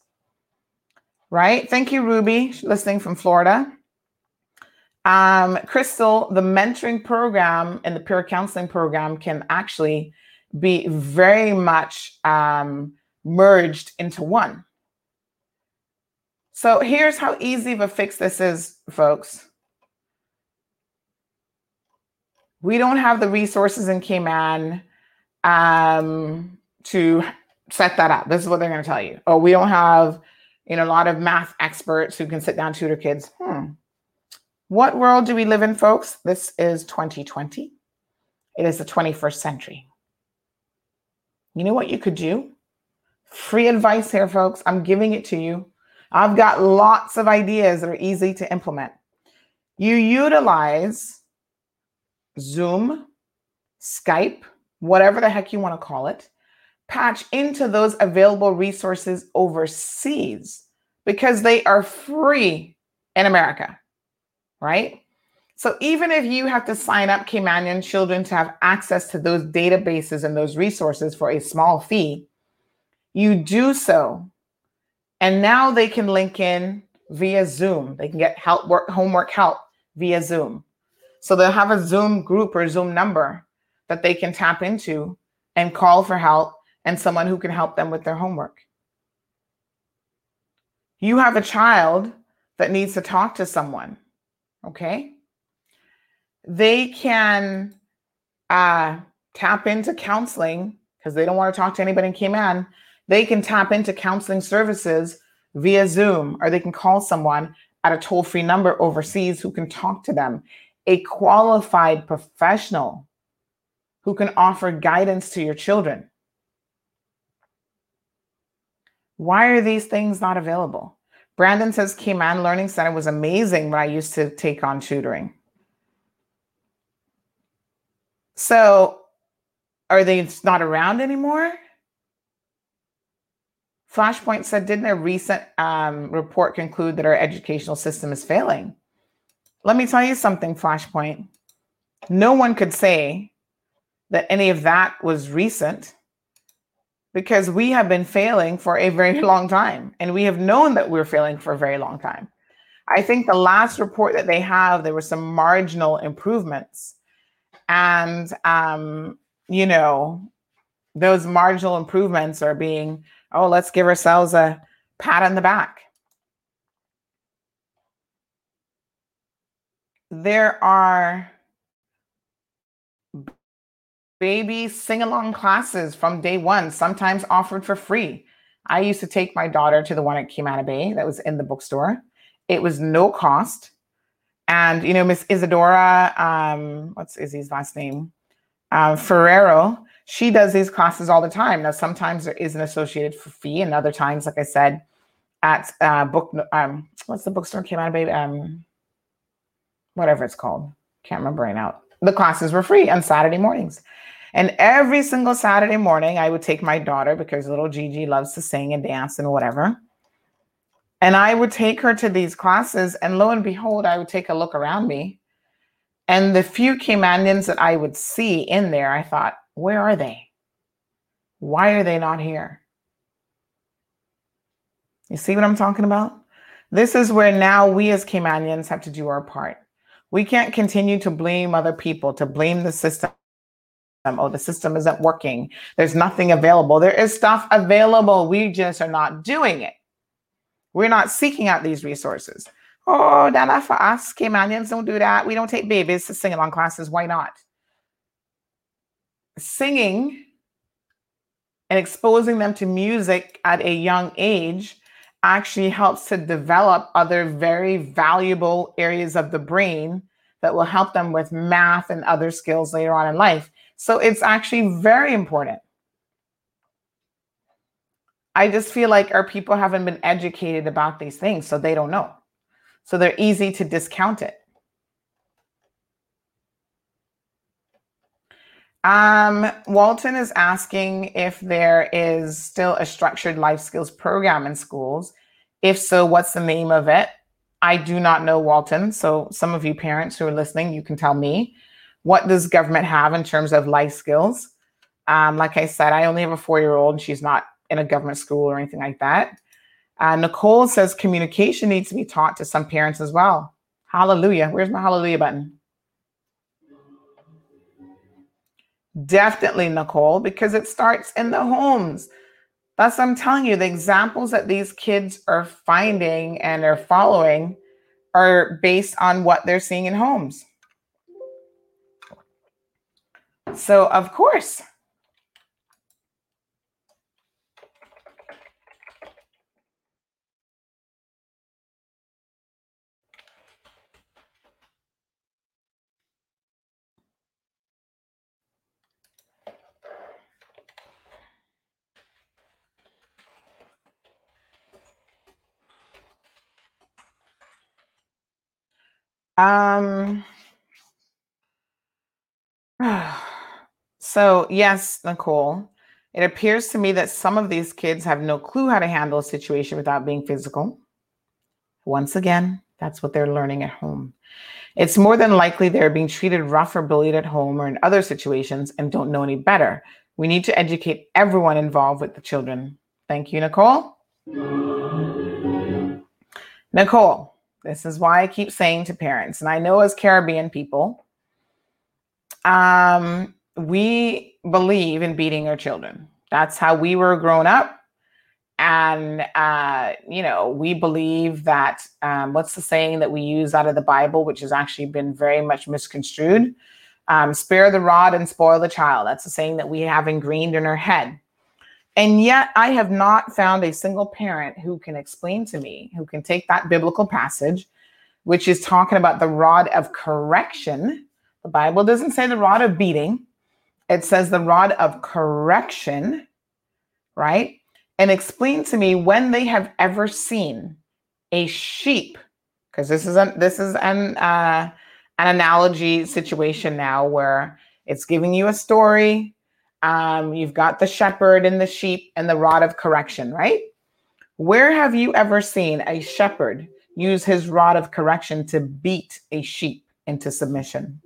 A: Right? Thank you, Ruby, listening from Florida. Um, Crystal, the mentoring program and the peer counseling program can actually be very much um, merged into one. So here's how easy of a fix this is, folks. We don't have the resources in Cayman um, to set that up. This is what they're going to tell you. Oh, we don't have, you know, a lot of math experts who can sit down tutor kids. Hmm. What world do we live in, folks? This is 2020. It is the 21st century. You know what you could do? Free advice here, folks. I'm giving it to you. I've got lots of ideas that are easy to implement. You utilize Zoom, Skype, whatever the heck you want to call it, patch into those available resources overseas because they are free in America, right? So even if you have to sign up Caymanian children to have access to those databases and those resources for a small fee, you do so. And now they can link in via Zoom. They can get help work homework help via Zoom. So they'll have a Zoom group or Zoom number that they can tap into and call for help and someone who can help them with their homework. You have a child that needs to talk to someone, okay? they can uh, tap into counseling because they don't want to talk to anybody in Cayman. They can tap into counseling services via Zoom, or they can call someone at a toll free number overseas who can talk to them, a qualified professional who can offer guidance to your children. Why are these things not available? Brandon says Cayman Learning Center was amazing when I used to take on tutoring. So, are they not around anymore? Flashpoint said, didn't a recent um, report conclude that our educational system is failing? Let me tell you something, Flashpoint. No one could say that any of that was recent because we have been failing for a very long time and we have known that we're failing for a very long time. I think the last report that they have, there were some marginal improvements. And, um, you know, those marginal improvements are being, oh, let's give ourselves a pat on the back. There are baby sing along classes from day one, sometimes offered for free. I used to take my daughter to the one at Camana Bay that was in the bookstore. It was no cost. And, you know, Miss Isadora, um, what's Izzy's last name? Uh, Ferrero, she does these classes all the time. Now, sometimes there is an associated fee, and other times, like I said, at uh, book, um, what's the bookstore Camana Bay? Um, whatever it's called. Can't remember right now. The classes were free on Saturday mornings. And every single Saturday morning, I would take my daughter because little Gigi loves to sing and dance and whatever. And I would take her to these classes, and lo and behold, I would take a look around me. And the few Caymanians that I would see in there, I thought, where are they? Why are they not here? You see what I'm talking about? This is where now we as Caymanians have to do our part. We can't continue to blame other people, to blame the system oh, the system isn't working. There's nothing available. There is stuff available. We just are not doing it. We're not seeking out these resources. Oh, that's for us. Caymanians don't do that. We don't take babies to sing along classes. Why not? Singing and exposing them to music at a young age actually helps to develop other very valuable areas of the brain that will help them with math and other skills later on in life. So it's actually very important. I just feel like our people haven't been educated about these things, so they don't know. So they're easy to discount it. Um, Walton is asking if there is still a structured life skills program in schools. If so, what's the name of it? I do not know, Walton. So some of you parents who are listening, you can tell me what does government have in terms of life skills? Um, like I said, I only have a four year old and she's not in a government school or anything like that. Uh, Nicole says communication needs to be taught to some parents as well. Hallelujah. Where's my hallelujah button? Definitely, Nicole, because it starts in the homes. That's I'm telling you. The examples that these kids are finding and are following are based on what they're seeing in homes. So, of course, um So, yes, Nicole, it appears to me that some of these kids have no clue how to handle a situation without being physical. Once again, that's what they're learning at home. It's more than likely they're being treated rough or bullied at home or in other situations and don't know any better. We need to educate everyone involved with the children. Thank you, Nicole. Nicole, this is why I keep saying to parents, and I know as Caribbean people, um, we believe in beating our children. That's how we were grown up. and, uh, you know, we believe that um, what's the saying that we use out of the Bible, which has actually been very much misconstrued? Um, spare the rod and spoil the child. That's a saying that we have ingrained in our head. And yet, I have not found a single parent who can explain to me, who can take that biblical passage, which is talking about the rod of correction. The Bible doesn't say the rod of beating, it says the rod of correction, right? And explain to me when they have ever seen a sheep, because this is a, this is an uh, an analogy situation now where it's giving you a story. Um, you've got the shepherd and the sheep and the rod of correction, right? Where have you ever seen a shepherd use his rod of correction to beat a sheep into submission?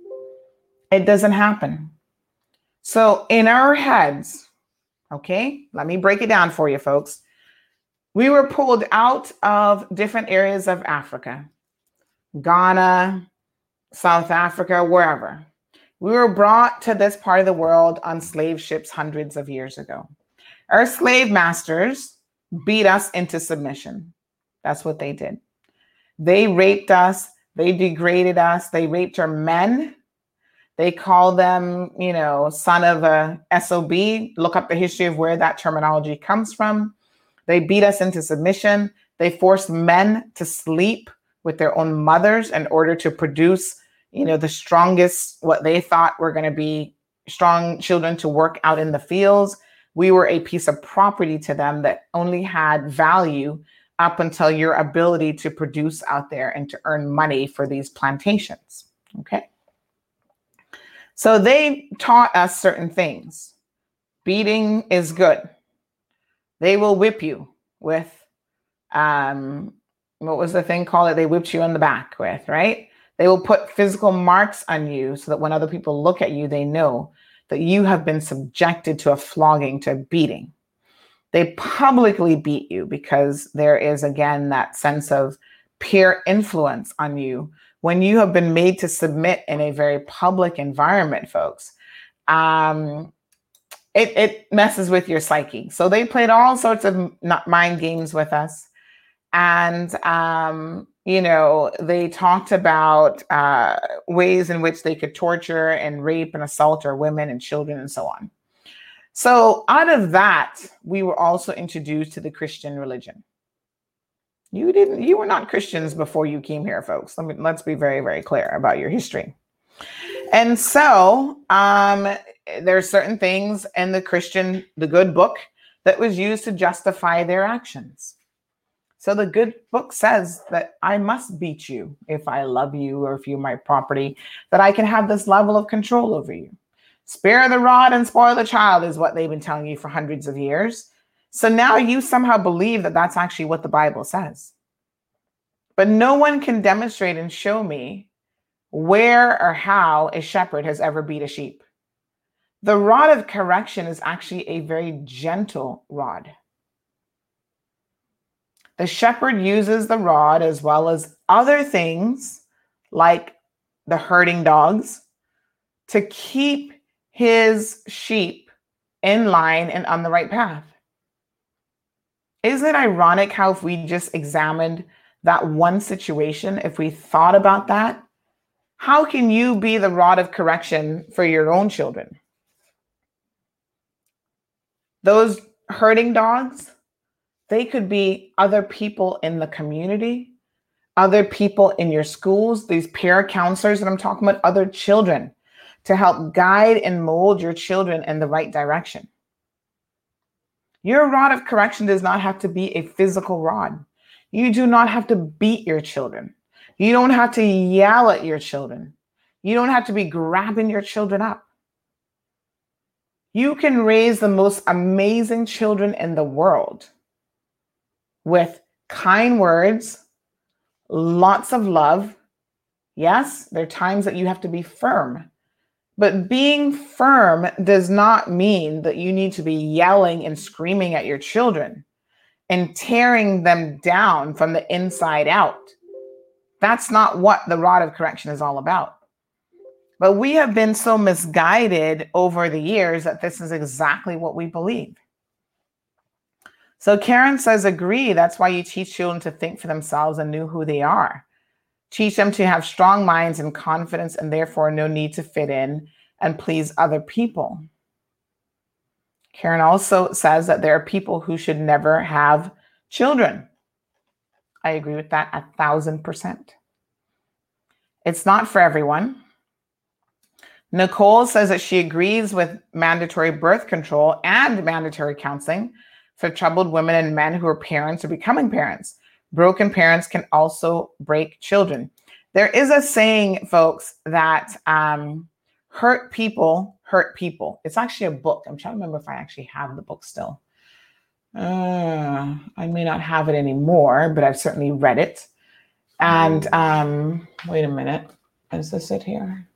A: It doesn't happen. So, in our heads, okay, let me break it down for you, folks. We were pulled out of different areas of Africa, Ghana, South Africa, wherever. We were brought to this part of the world on slave ships hundreds of years ago. Our slave masters beat us into submission. That's what they did. They raped us, they degraded us, they raped our men, they call them, you know, son of a SOB. Look up the history of where that terminology comes from. They beat us into submission. They forced men to sleep with their own mothers in order to produce, you know, the strongest, what they thought were going to be strong children to work out in the fields. We were a piece of property to them that only had value up until your ability to produce out there and to earn money for these plantations. Okay. So they taught us certain things. Beating is good. They will whip you with, um, what was the thing called that they whipped you on the back with, right? They will put physical marks on you so that when other people look at you, they know that you have been subjected to a flogging, to a beating. They publicly beat you because there is, again, that sense of peer influence on you when you have been made to submit in a very public environment, folks, um, it, it messes with your psyche. So they played all sorts of mind games with us. And, um, you know, they talked about uh, ways in which they could torture and rape and assault our women and children and so on. So, out of that, we were also introduced to the Christian religion. You didn't you were not Christians before you came here, folks. Let me let's be very, very clear about your history. And so um there are certain things in the Christian, the good book, that was used to justify their actions. So the good book says that I must beat you if I love you or if you're my property, that I can have this level of control over you. Spare the rod and spoil the child is what they've been telling you for hundreds of years. So now you somehow believe that that's actually what the Bible says. But no one can demonstrate and show me where or how a shepherd has ever beat a sheep. The rod of correction is actually a very gentle rod. The shepherd uses the rod as well as other things like the herding dogs to keep his sheep in line and on the right path. Isn't it ironic how, if we just examined that one situation, if we thought about that, how can you be the rod of correction for your own children? Those herding dogs, they could be other people in the community, other people in your schools, these peer counselors that I'm talking about, other children to help guide and mold your children in the right direction. Your rod of correction does not have to be a physical rod. You do not have to beat your children. You don't have to yell at your children. You don't have to be grabbing your children up. You can raise the most amazing children in the world with kind words, lots of love. Yes, there are times that you have to be firm, but being firm does not mean that you need to be yelling and screaming at your children and tearing them down from the inside out. That's not what the rod of correction is all about. But we have been so misguided over the years that this is exactly what we believe. So Karen says, agree. That's why you teach children to think for themselves and know who they are. Teach them to have strong minds and confidence, and therefore no need to fit in and please other people. Karen also says that there are people who should never have children. I agree with that a thousand percent. It's not for everyone. Nicole says that she agrees with mandatory birth control and mandatory counseling for troubled women and men who are parents or becoming parents. Broken parents can also break children. There is a saying, folks, that um, hurt people hurt people. It's actually a book. I'm trying to remember if I actually have the book still. Uh, I may not have it anymore, but I've certainly read it. And um, wait a minute. Is this it here?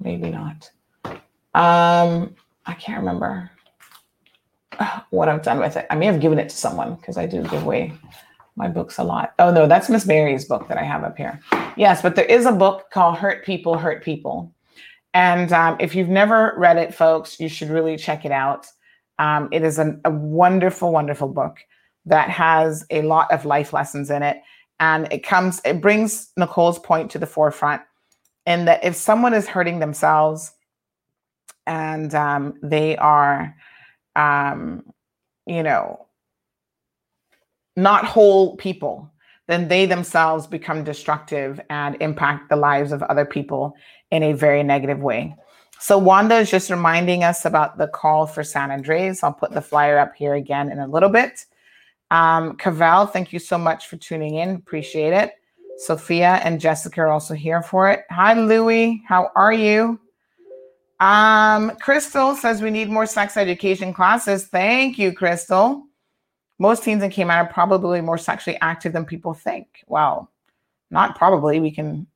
A: Maybe not. Um, I can't remember what I've done with it. I may have given it to someone because I do give away my books a lot. Oh no, that's Miss Mary's book that I have up here. Yes, but there is a book called Hurt People, Hurt People. And um, if you've never read it, folks, you should really check it out. Um, it is a, a wonderful, wonderful book that has a lot of life lessons in it. And it comes, it brings Nicole's point to the forefront in that if someone is hurting themselves and um, they are, um, you know, not whole people, then they themselves become destructive and impact the lives of other people in a very negative way. So Wanda is just reminding us about the call for San Andres. I'll put the flyer up here again in a little bit. Um, Cavell, thank you so much for tuning in. Appreciate it. Sophia and Jessica are also here for it. Hi, Louie. How are you? Um, Crystal says we need more sex education classes. Thank you, Crystal. Most teens in Cayman are probably more sexually active than people think. Well, not probably. We can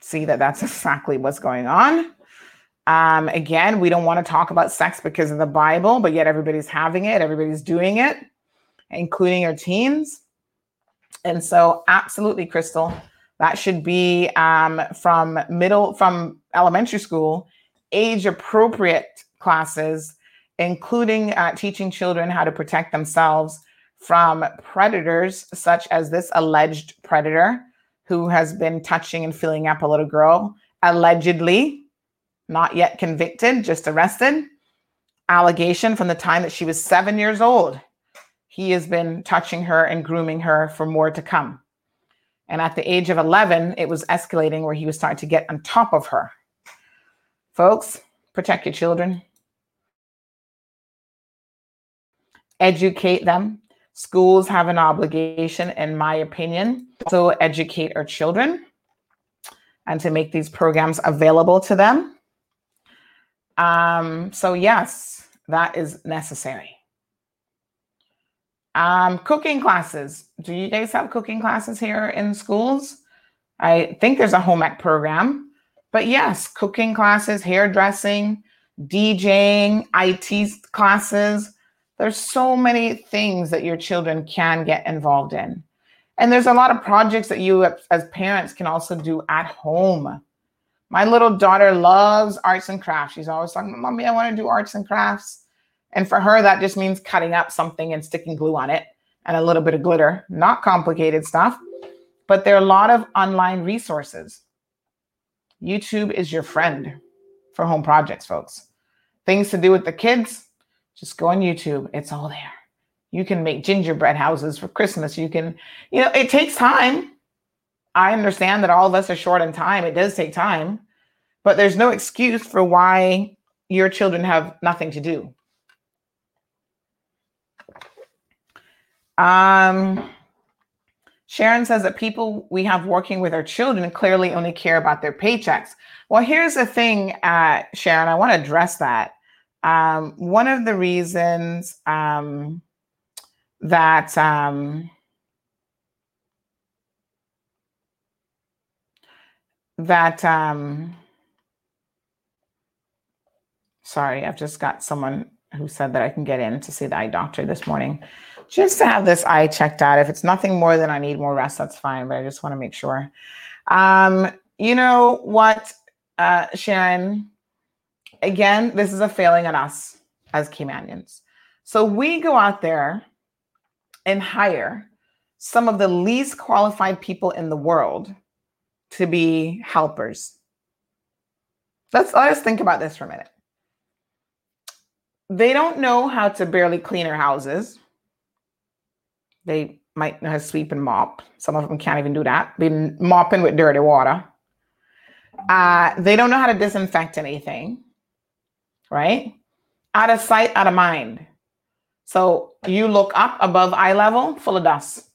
A: see that that's exactly what's going on. Um, again, we don't want to talk about sex because of the Bible, but yet everybody's having it, everybody's doing it, including your teens. And so, absolutely, Crystal, that should be um, from middle, from elementary school, age appropriate classes, including uh, teaching children how to protect themselves from predators, such as this alleged predator who has been touching and filling up a little girl, allegedly, not yet convicted, just arrested. Allegation from the time that she was seven years old. He has been touching her and grooming her for more to come. And at the age of 11, it was escalating where he was starting to get on top of her. Folks, protect your children, educate them, Schools have an obligation, in my opinion, to educate our children and to make these programs available to them. Um, so, yes, that is necessary. Um, cooking classes. Do you guys have cooking classes here in schools? I think there's a home ec program, but yes, cooking classes, hairdressing, DJing, IT classes there's so many things that your children can get involved in. And there's a lot of projects that you, as parents, can also do at home. My little daughter loves arts and crafts. She's always talking, Mommy, I want to do arts and crafts. And for her, that just means cutting up something and sticking glue on it and a little bit of glitter, not complicated stuff. But there are a lot of online resources. YouTube is your friend for home projects, folks. Things to do with the kids, just go on YouTube. It's all there. You can make gingerbread houses for Christmas. You can, you know, it takes time. I understand that all of us are short on time. It does take time, but there's no excuse for why your children have nothing to do. Um, Sharon says that people we have working with our children clearly only care about their paychecks. Well, here's the thing, uh, Sharon, I want to address that. Um, one of the reasons um, that um, that um, sorry, I've just got someone who said that I can get in to see the eye doctor this morning just to have this eye checked out. If it's nothing more than I need more rest, that's fine. But I just want to make sure. Um, you know what, uh, Sharon? again, this is a failing on us as Caymanians. So we go out there and hire some of the least qualified people in the world to be helpers. Let's let's think about this for a minute. They don't know how to barely clean their houses. They might know how to sweep and mop. Some of them can't even do that. Been mopping with dirty water. Uh, they don't know how to disinfect anything, right? Out of sight, out of mind. So you look up above eye level, full of dust.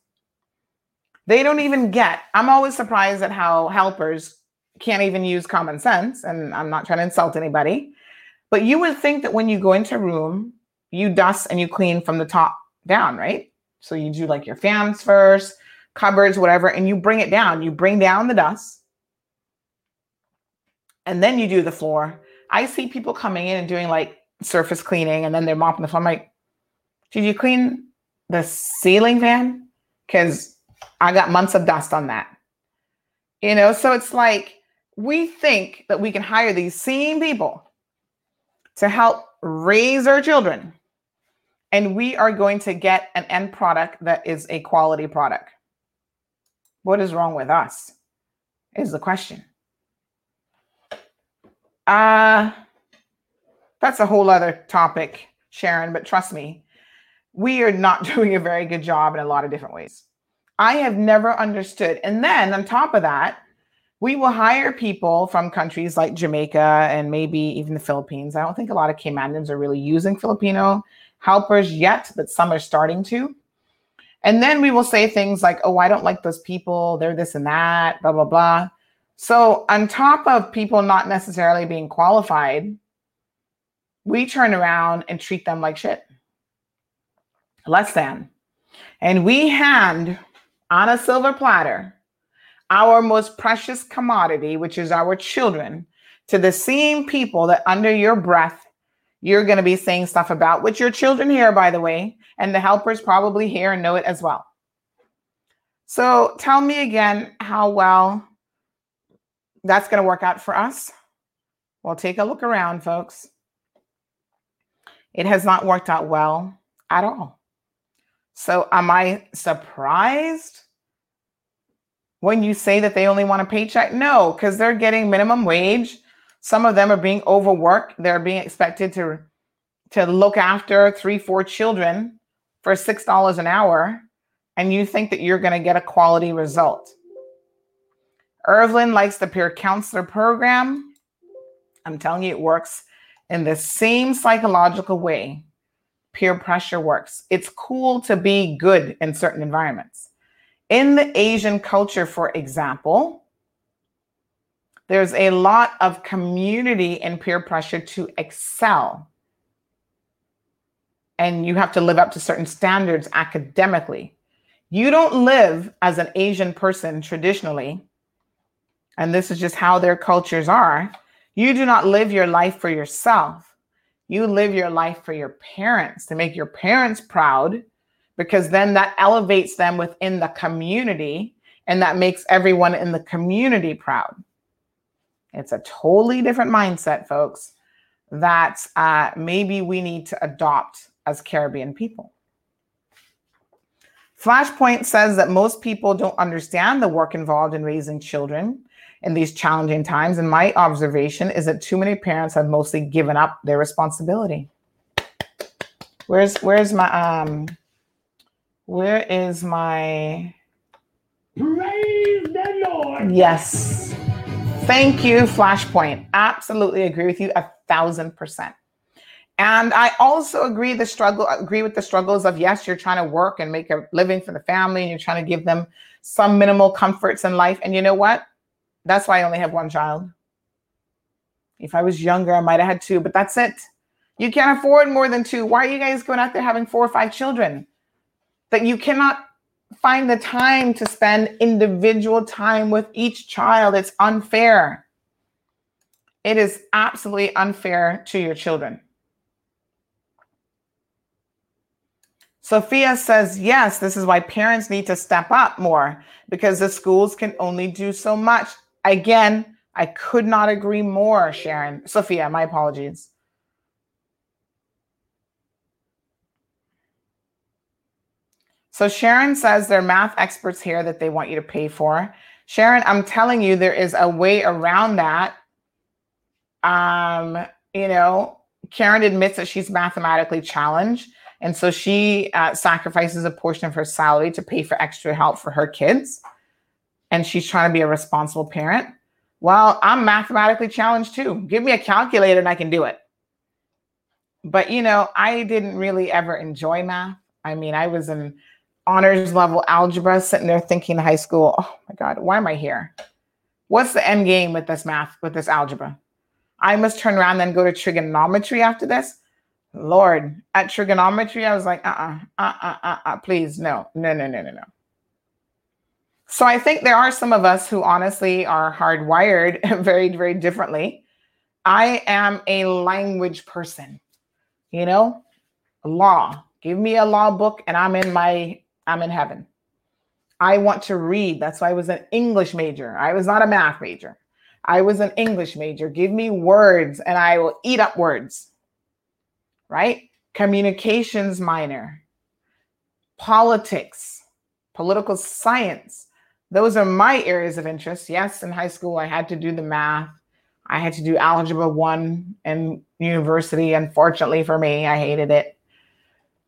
A: They don't even get. I'm always surprised at how helpers can't even use common sense. And I'm not trying to insult anybody, but you would think that when you go into a room, you dust and you clean from the top down, right? So you do like your fans first, cupboards, whatever, and you bring it down. You bring down the dust and then you do the floor. I see people coming in and doing like surface cleaning and then they're mopping the floor. I'm like, did you clean the ceiling fan? Because I got months of dust on that. You know, so it's like we think that we can hire these same people to help raise our children, and we are going to get an end product that is a quality product. What is wrong with us? Is the question. Uh, that's a whole other topic, Sharon, but trust me, we are not doing a very good job in a lot of different ways. I have never understood. And then on top of that, we will hire people from countries like Jamaica and maybe even the Philippines. I don't think a lot of Caymanians are really using Filipino helpers yet, but some are starting to. And then we will say things like, oh, I don't like those people. They're this and that, blah, blah, blah. So, on top of people not necessarily being qualified, we turn around and treat them like shit. Less than. And we hand on a silver platter our most precious commodity, which is our children, to the same people that under your breath you're going to be saying stuff about, which your children hear, by the way, and the helpers probably hear and know it as well. So tell me again how well that's going to work out for us. Well, take a look around, folks. It has not worked out well at all. So, am I surprised when you say that they only want a paycheck? No, because they're getting minimum wage. Some of them are being overworked. They're being expected to to look after three, four children for six dollars an hour, and you think that you're going to get a quality result. Irvin likes the peer counselor program. I'm telling you, it works in the same psychological way peer pressure works. It's cool to be good in certain environments. In the Asian culture, for example, there's a lot of community and peer pressure to excel. And you have to live up to certain standards academically. You don't live as an Asian person traditionally and this is just how their cultures are, you do not live your life for yourself. You live your life for your parents to make your parents proud because then that elevates them within the community and that makes everyone in the community proud. It's a totally different mindset, folks, that uh, maybe we need to adopt as Caribbean people. Flashpoint says that most people don't understand the work involved in raising children in these challenging times. And my observation is that too many parents have mostly given up their responsibility. Where's where's my um where is my
B: Praise the Lord.
A: yes. Thank you, Flashpoint. Absolutely agree with you a thousand percent. And I also agree the struggle agree with the struggles of yes, you're trying to work and make a living for the family and you're trying to give them some minimal comforts in life. And you know what? That's why I only have one child. If I was younger, I might have had two, but that's it. You can't afford more than two. Why are you guys going out there having four or five children? That you cannot find the time to spend individual time with each child. It's unfair. It is absolutely unfair to your children. Sophia says, yes, this is why parents need to step up more because the schools can only do so much. Again, I could not agree more, Sharon. Sophia, my apologies. So Sharon says there are math experts here that they want you to pay for. Sharon, I'm telling you, there is a way around that. Um, you know, Karen admits that she's mathematically challenged. And so she uh, sacrifices a portion of her salary to pay for extra help for her kids. And she's trying to be a responsible parent. Well, I'm mathematically challenged too. Give me a calculator and I can do it. But, you know, I didn't really ever enjoy math. I mean, I was in honors level algebra sitting there thinking high school, oh my God, why am I here? What's the end game with this math, with this algebra? I must turn around and go to trigonometry after this. Lord, at trigonometry, I was like, uh uh-uh, uh, uh, uh, please, no, no, no, no, no, no. So I think there are some of us who honestly are hardwired very, very differently. I am a language person, you know, law. Give me a law book and I'm in my, I'm in heaven. I want to read. That's why I was an English major. I was not a math major. I was an English major. Give me words and I will eat up words right? Communications minor, politics, political science. Those are my areas of interest. Yes, in high school, I had to do the math. I had to do algebra one in university. Unfortunately for me, I hated it.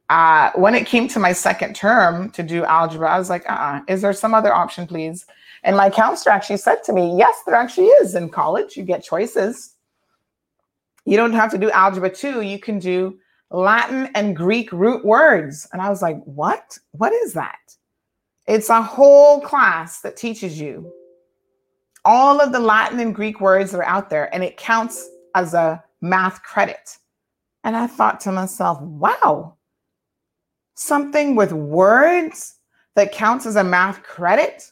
A: Uh, when it came to my second term to do algebra, I was like, uh-uh, is there some other option, please? And my counselor actually said to me, yes, there actually is in college. You get choices. You don't have to do algebra two. You can do Latin and Greek root words. And I was like, what? What is that? It's a whole class that teaches you all of the Latin and Greek words that are out there, and it counts as a math credit. And I thought to myself, wow, something with words that counts as a math credit?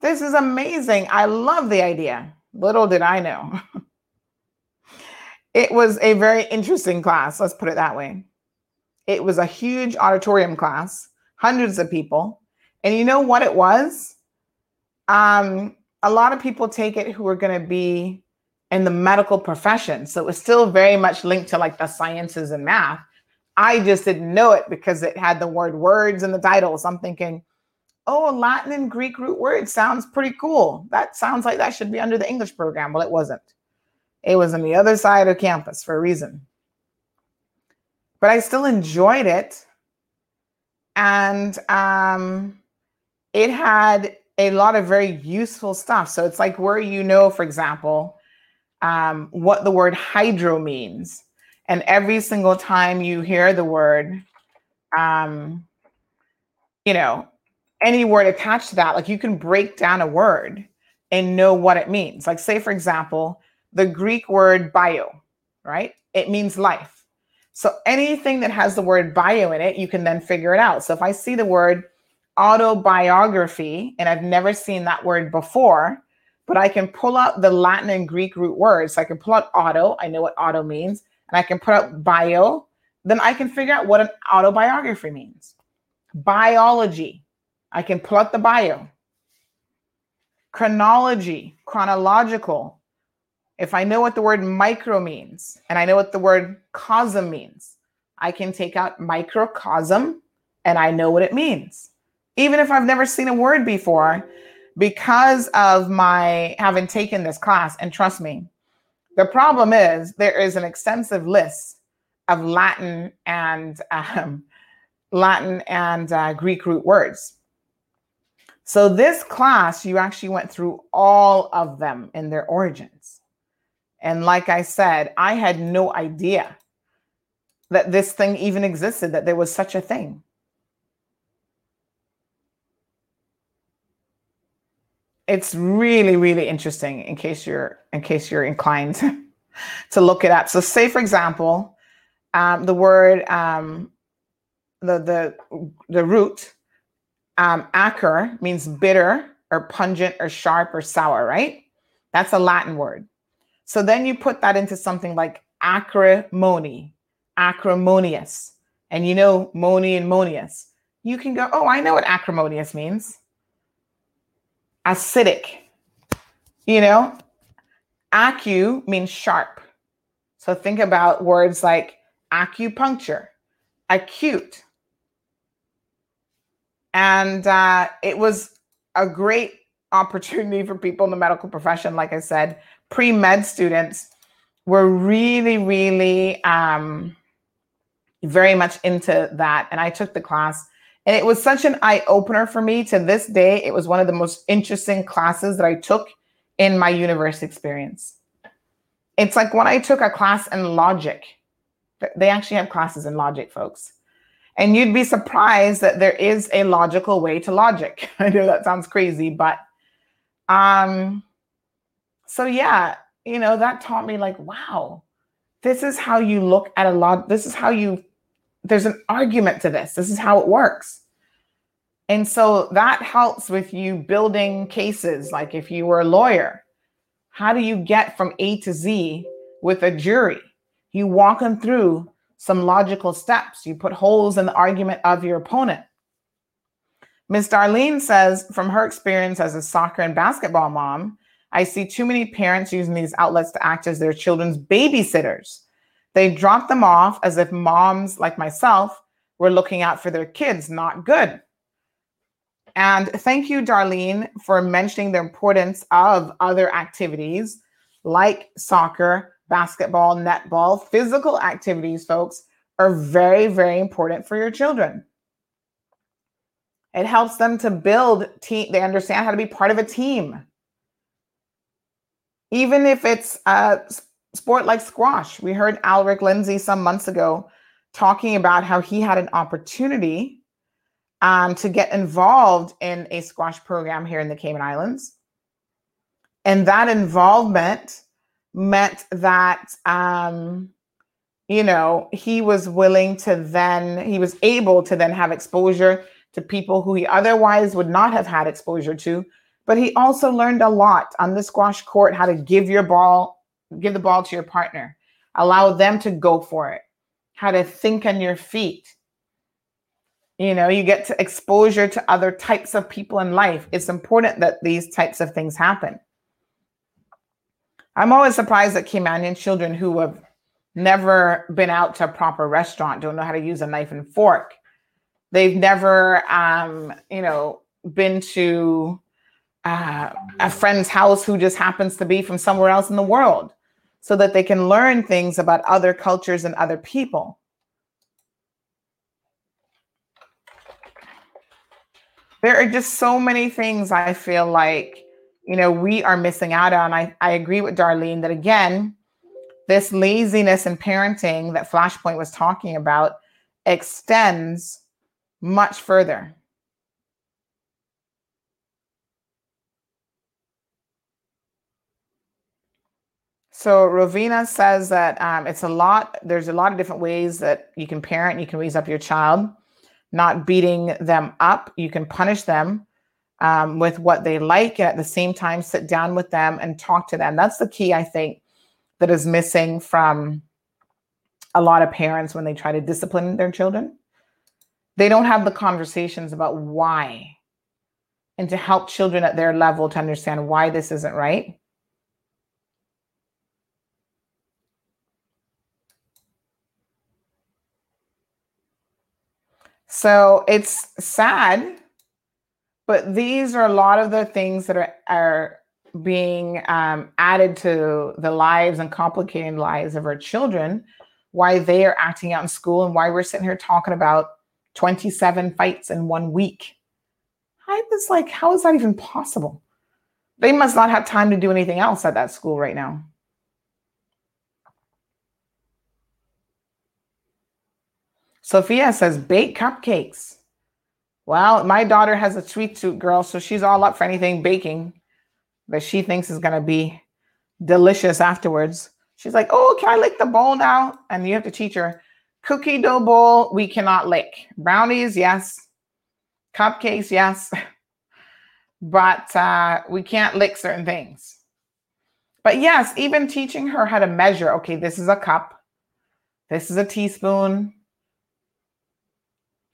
A: This is amazing. I love the idea. Little did I know. It was a very interesting class, let's put it that way. It was a huge auditorium class, hundreds of people. And you know what it was? Um, a lot of people take it who are going to be in the medical profession. So it was still very much linked to like the sciences and math. I just didn't know it because it had the word words in the title. So I'm thinking, oh, Latin and Greek root words sounds pretty cool. That sounds like that should be under the English program. Well, it wasn't. It was on the other side of campus for a reason. But I still enjoyed it. And um, it had a lot of very useful stuff. So it's like where you know, for example, um, what the word hydro means. And every single time you hear the word, um, you know, any word attached to that, like you can break down a word and know what it means. Like, say, for example, the Greek word bio, right? It means life. So anything that has the word bio in it, you can then figure it out. So if I see the word autobiography, and I've never seen that word before, but I can pull out the Latin and Greek root words. So I can pull out auto, I know what auto means, and I can put up bio, then I can figure out what an autobiography means. Biology, I can pull out the bio. Chronology, chronological, if I know what the word micro means and I know what the word cosm means, I can take out microcosm and I know what it means. Even if I've never seen a word before, because of my having taken this class, and trust me, the problem is there is an extensive list of Latin and um, Latin and uh, Greek root words. So this class, you actually went through all of them in their origins. And like I said, I had no idea that this thing even existed, that there was such a thing. It's really, really interesting in case you're in case you're inclined to look it up. So say for example, um, the word um, the the the root um, acer means bitter or pungent or sharp or sour, right? That's a Latin word. So then you put that into something like acrimony, acrimonious, and you know moni and monious. You can go, oh, I know what acrimonious means. Acidic. You know, acu means sharp. So think about words like acupuncture, acute. And uh, it was a great opportunity for people in the medical profession. Like I said, pre med students were really, really um, very much into that. And I took the class. And it was such an eye opener for me to this day. It was one of the most interesting classes that I took in my university experience. It's like when I took a class in logic, they actually have classes in logic, folks. And you'd be surprised that there is a logical way to logic. I know that sounds crazy, but um so yeah, you know, that taught me like, wow, this is how you look at a lot. This is how you there's an argument to this. This is how it works. And so that helps with you building cases. Like if you were a lawyer, how do you get from A to Z with a jury? You walk them through some logical steps. You put holes in the argument of your opponent. Miss Darlene says, from her experience as a soccer and basketball mom, I see too many parents using these outlets to act as their children's babysitters. They drop them off as if moms like myself were looking out for their kids. Not good. And thank you, Darlene, for mentioning the importance of other activities like soccer, basketball, netball, physical activities, folks, are very, very important for your children. It helps them to build team. They understand how to be part of a team. Even if it's a sport like squash. We heard Alric Lindsay some months ago talking about how he had an opportunity um, to get involved in a squash program here in the Cayman Islands. And that involvement meant that um, you know he was willing to then he was able to then have exposure to people who he otherwise would not have had exposure to but he also learned a lot on the squash court how to give your ball give the ball to your partner. Allow them to go for it. How to think on your feet. You know you get to exposure to other types of people in life. It's important that these types of things happen. I'm always surprised at Caymanian children who have never been out to a proper restaurant, don't know how to use a knife and fork. They've never, um, you know, been to uh, a friend's house who just happens to be from somewhere else in the world so that they can learn things about other cultures and other people. There are just so many things I feel like you know, we are missing out on. I, I agree with Darlene that again, this laziness in parenting that Flashpoint was talking about extends much further. So Rovina says that um, it's a lot. There's a lot of different ways that you can parent. You can raise up your child, not beating them up. You can punish them um, with what they like and at the same time sit down with them and talk to them. That's the key, I think, that is missing from a lot of parents when they try to discipline their children. They don't have the conversations about why and to help children at their level to understand why this isn't right. So it's sad but these are a lot of the things that are, are being um, added to the lives and complicating lives of our children, why they are acting out in school, and why we're sitting here talking about 27 fights in one week. I was like, how is that even possible? They must not have time to do anything else at that school right now. Sophia says, bake cupcakes. Well, my daughter has a sweet tooth girl, so she's all up for anything baking that she thinks is going to be delicious afterwards. She's like, Oh, can I lick the bowl now? And you have to teach her cookie dough bowl, we cannot lick. Brownies, yes. Cupcakes, yes. but uh, we can't lick certain things. But yes, even teaching her how to measure okay, this is a cup, this is a teaspoon,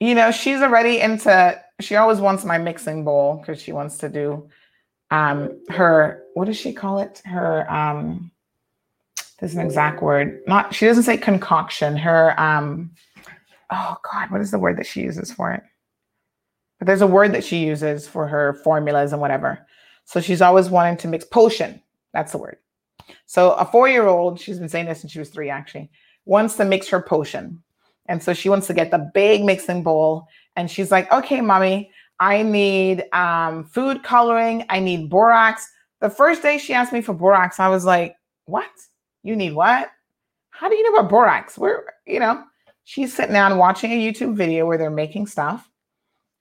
A: you know, she's already into, she always wants my mixing bowl because she wants to do um her, what does she call it? Her, um, there's an exact word. Not, she doesn't say concoction. Her, um, oh God, what is the word that she uses for it? But there's a word that she uses for her formulas and whatever. So she's always wanting to mix potion. That's the word. So a four year old, she's been saying this since she was three actually, wants to mix her potion. And so she wants to get the big mixing bowl. And she's like, okay, mommy, I need um, food coloring. I need borax. The first day she asked me for borax, I was like, what? You need what? How do you know about borax? Where, you know, she's sitting down watching a YouTube video where they're making stuff,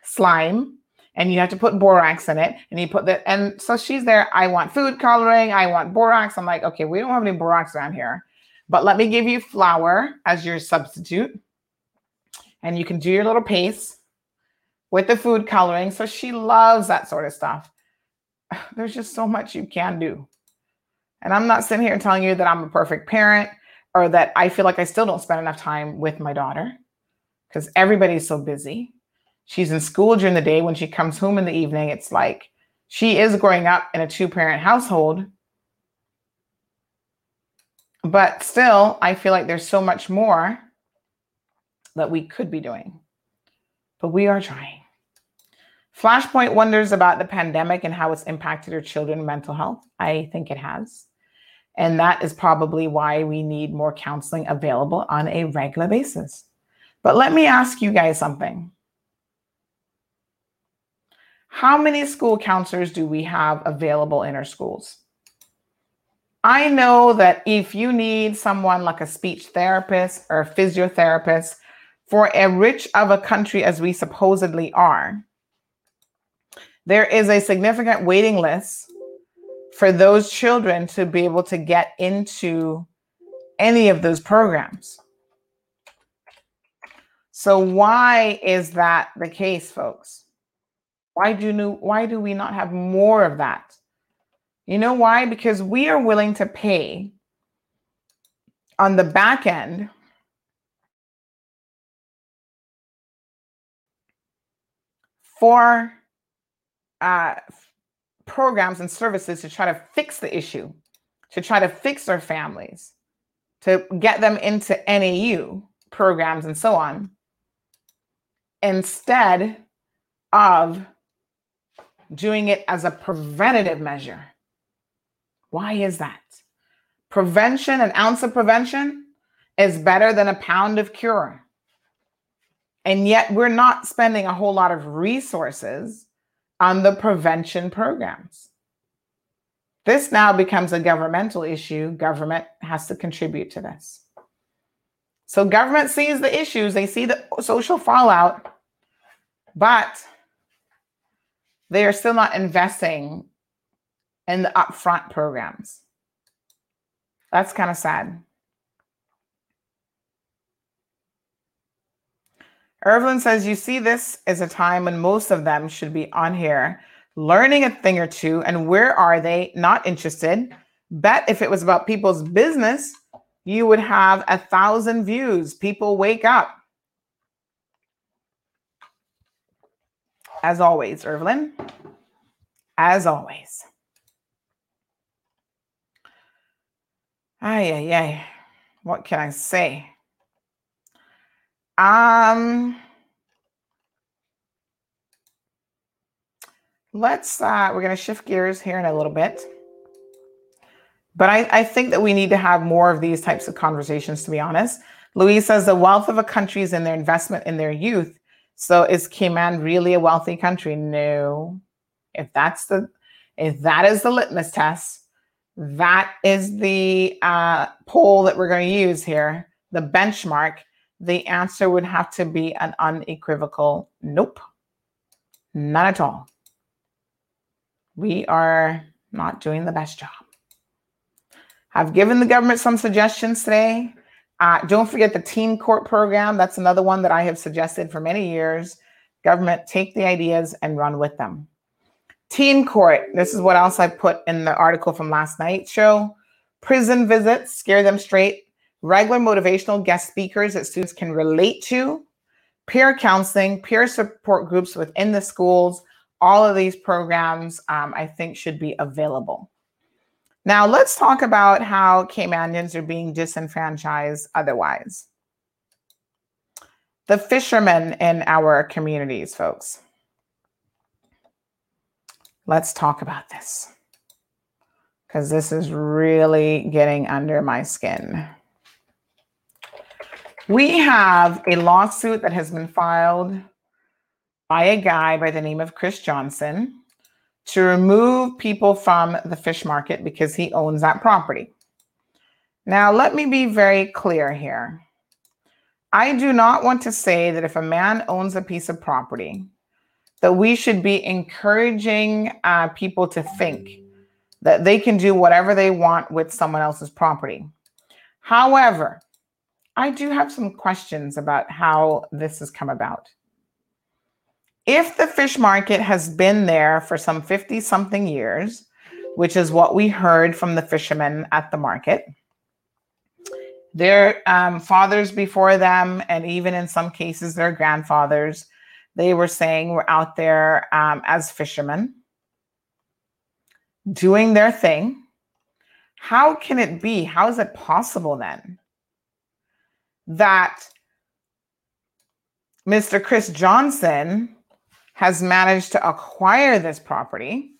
A: slime, and you have to put borax in it. And you put that, and so she's there. I want food coloring. I want borax. I'm like, okay, we don't have any borax around here, but let me give you flour as your substitute. And you can do your little paste with the food coloring. So she loves that sort of stuff. There's just so much you can do. And I'm not sitting here telling you that I'm a perfect parent or that I feel like I still don't spend enough time with my daughter because everybody's so busy. She's in school during the day. When she comes home in the evening, it's like she is growing up in a two parent household. But still, I feel like there's so much more that we could be doing. But we are trying. Flashpoint wonders about the pandemic and how it's impacted her children's mental health. I think it has. And that is probably why we need more counseling available on a regular basis. But let me ask you guys something. How many school counselors do we have available in our schools? I know that if you need someone like a speech therapist or a physiotherapist for a rich of a country as we supposedly are, there is a significant waiting list for those children to be able to get into any of those programs. So why is that the case, folks? Why do new, why do we not have more of that? You know why? Because we are willing to pay on the back end for uh, programs and services to try to fix the issue, to try to fix their families, to get them into NAU programs and so on, instead of doing it as a preventative measure. Why is that? Prevention, an ounce of prevention is better than a pound of cure. And yet we're not spending a whole lot of resources on the prevention programs. This now becomes a governmental issue. Government has to contribute to this. So, government sees the issues, they see the social fallout, but they are still not investing in the upfront programs. That's kind of sad. Irvin says, You see, this is a time when most of them should be on here learning a thing or two. And where are they? Not interested. Bet if it was about people's business, you would have a thousand views. People wake up. As always, Irvin. As always. Ay, ay, ay. What can I say? Um, let's uh we're gonna shift gears here in a little bit. But I, I think that we need to have more of these types of conversations, to be honest. Louise says the wealth of a country is in their investment in their youth. So is Cayman really a wealthy country? No. If that's the if that is the litmus test, that is the uh, poll that we're going to use here, the benchmark the answer would have to be an unequivocal nope. Not at all. We are not doing the best job. I've given the government some suggestions today. Uh, don't forget the teen court program. That's another one that I have suggested for many years. Government, take the ideas and run with them. Teen court. This is what else I put in the article from last night's show. Prison visits, scare them straight regular motivational guest speakers that students can relate to, peer counseling, peer support groups within the schools. All of these programs, um, I think, should be available. Now, let's talk about how Caymanians are being disenfranchised otherwise. The fishermen in our communities, folks. let's talk about this because this is really getting under my skin. We have a lawsuit that has been filed by a guy by the name of Chris Johnson to remove people from the fish market because he owns that property. Now, let me be very clear here. I do not want to say that if a man owns a piece of property, that we should be encouraging uh, people to think that they can do whatever they want with someone else's property. However, I do have some questions about how this has come about. If the fish market has been there for some 50 something years, which is what we heard from the fishermen at the market, their um, fathers before them, and even in some cases, their grandfathers, they were saying were out there um, as fishermen doing their thing. How can it be? How is it possible then that Mr. Chris Johnson has managed to acquire this property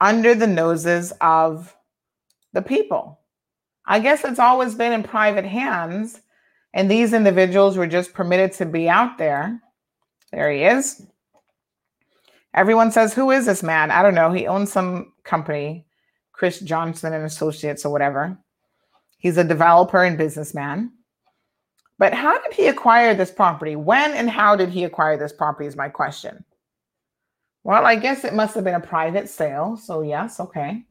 A: under the noses of the people? I guess it's always been in private hands, and these individuals were just permitted to be out there. There he is. Everyone says, Who is this man? I don't know. He owns some company, Chris Johnson and Associates or whatever. He's a developer and businessman. But how did he acquire this property? When and how did he acquire this property? Is my question. Well, I guess it must have been a private sale. So, yes, okay.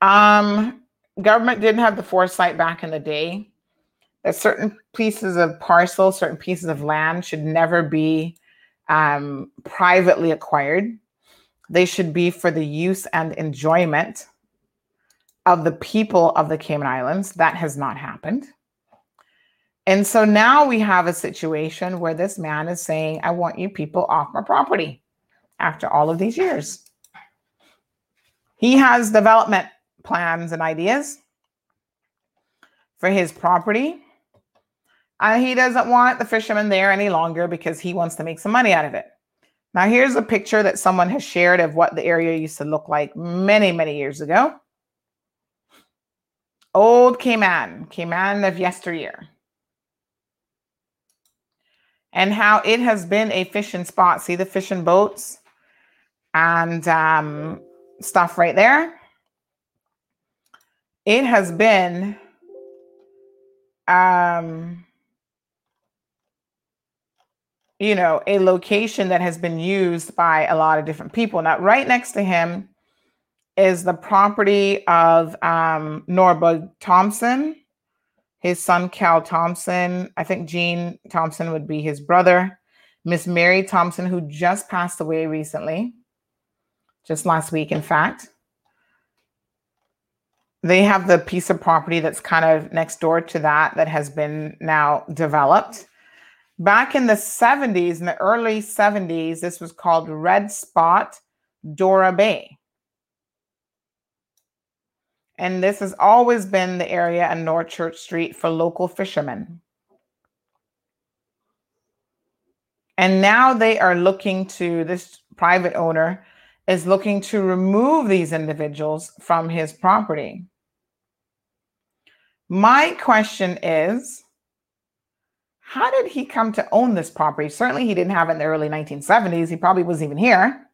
A: Um, government didn't have the foresight back in the day that certain pieces of parcel, certain pieces of land should never be um, privately acquired. They should be for the use and enjoyment of the people of the Cayman Islands. That has not happened. And so now we have a situation where this man is saying, I want you people off my property after all of these years. He has development plans and ideas for his property. And he doesn't want the fishermen there any longer because he wants to make some money out of it. Now, here's a picture that someone has shared of what the area used to look like many, many years ago. Old Cayman, Cayman of yesteryear. And how it has been a fishing spot. See the fishing boats and um, stuff right there? it has been um you know a location that has been used by a lot of different people now right next to him is the property of um Norberg thompson his son cal thompson i think gene thompson would be his brother miss mary thompson who just passed away recently just last week in fact they have the piece of property that's kind of next door to that that has been now developed. Back in the 70s, in the early 70s, this was called Red Spot Dora Bay. And this has always been the area in North Church Street for local fishermen. And now they are looking to this private owner is looking to remove these individuals from his property. My question is how did he come to own this property? Certainly, he didn't have it in the early 1970s. He probably wasn't even here.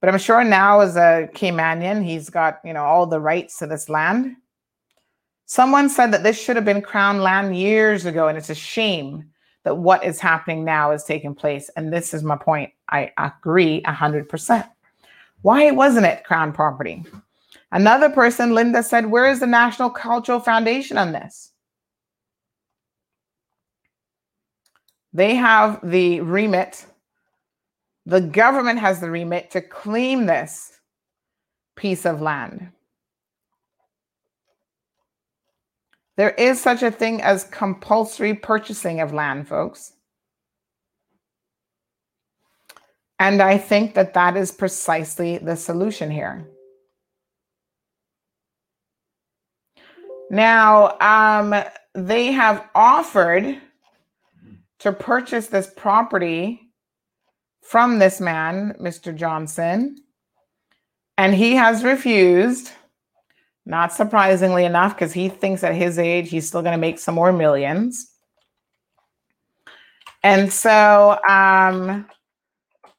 A: But I'm sure now, as a Caymanian, he's got you know all the rights to this land. Someone said that this should have been crown land years ago, and it's a shame that what is happening now is taking place. And this is my point. I agree 100%. Why wasn't it crown property? Another person, Linda, said, Where is the National Cultural Foundation on this? They have the remit, the government has the remit to claim this piece of land. There is such a thing as compulsory purchasing of land, folks. And I think that that is precisely the solution here. Now, um, they have offered to purchase this property from this man, Mr. Johnson, and he has refused. Not surprisingly enough, because he thinks at his age he's still going to make some more millions. And so, um,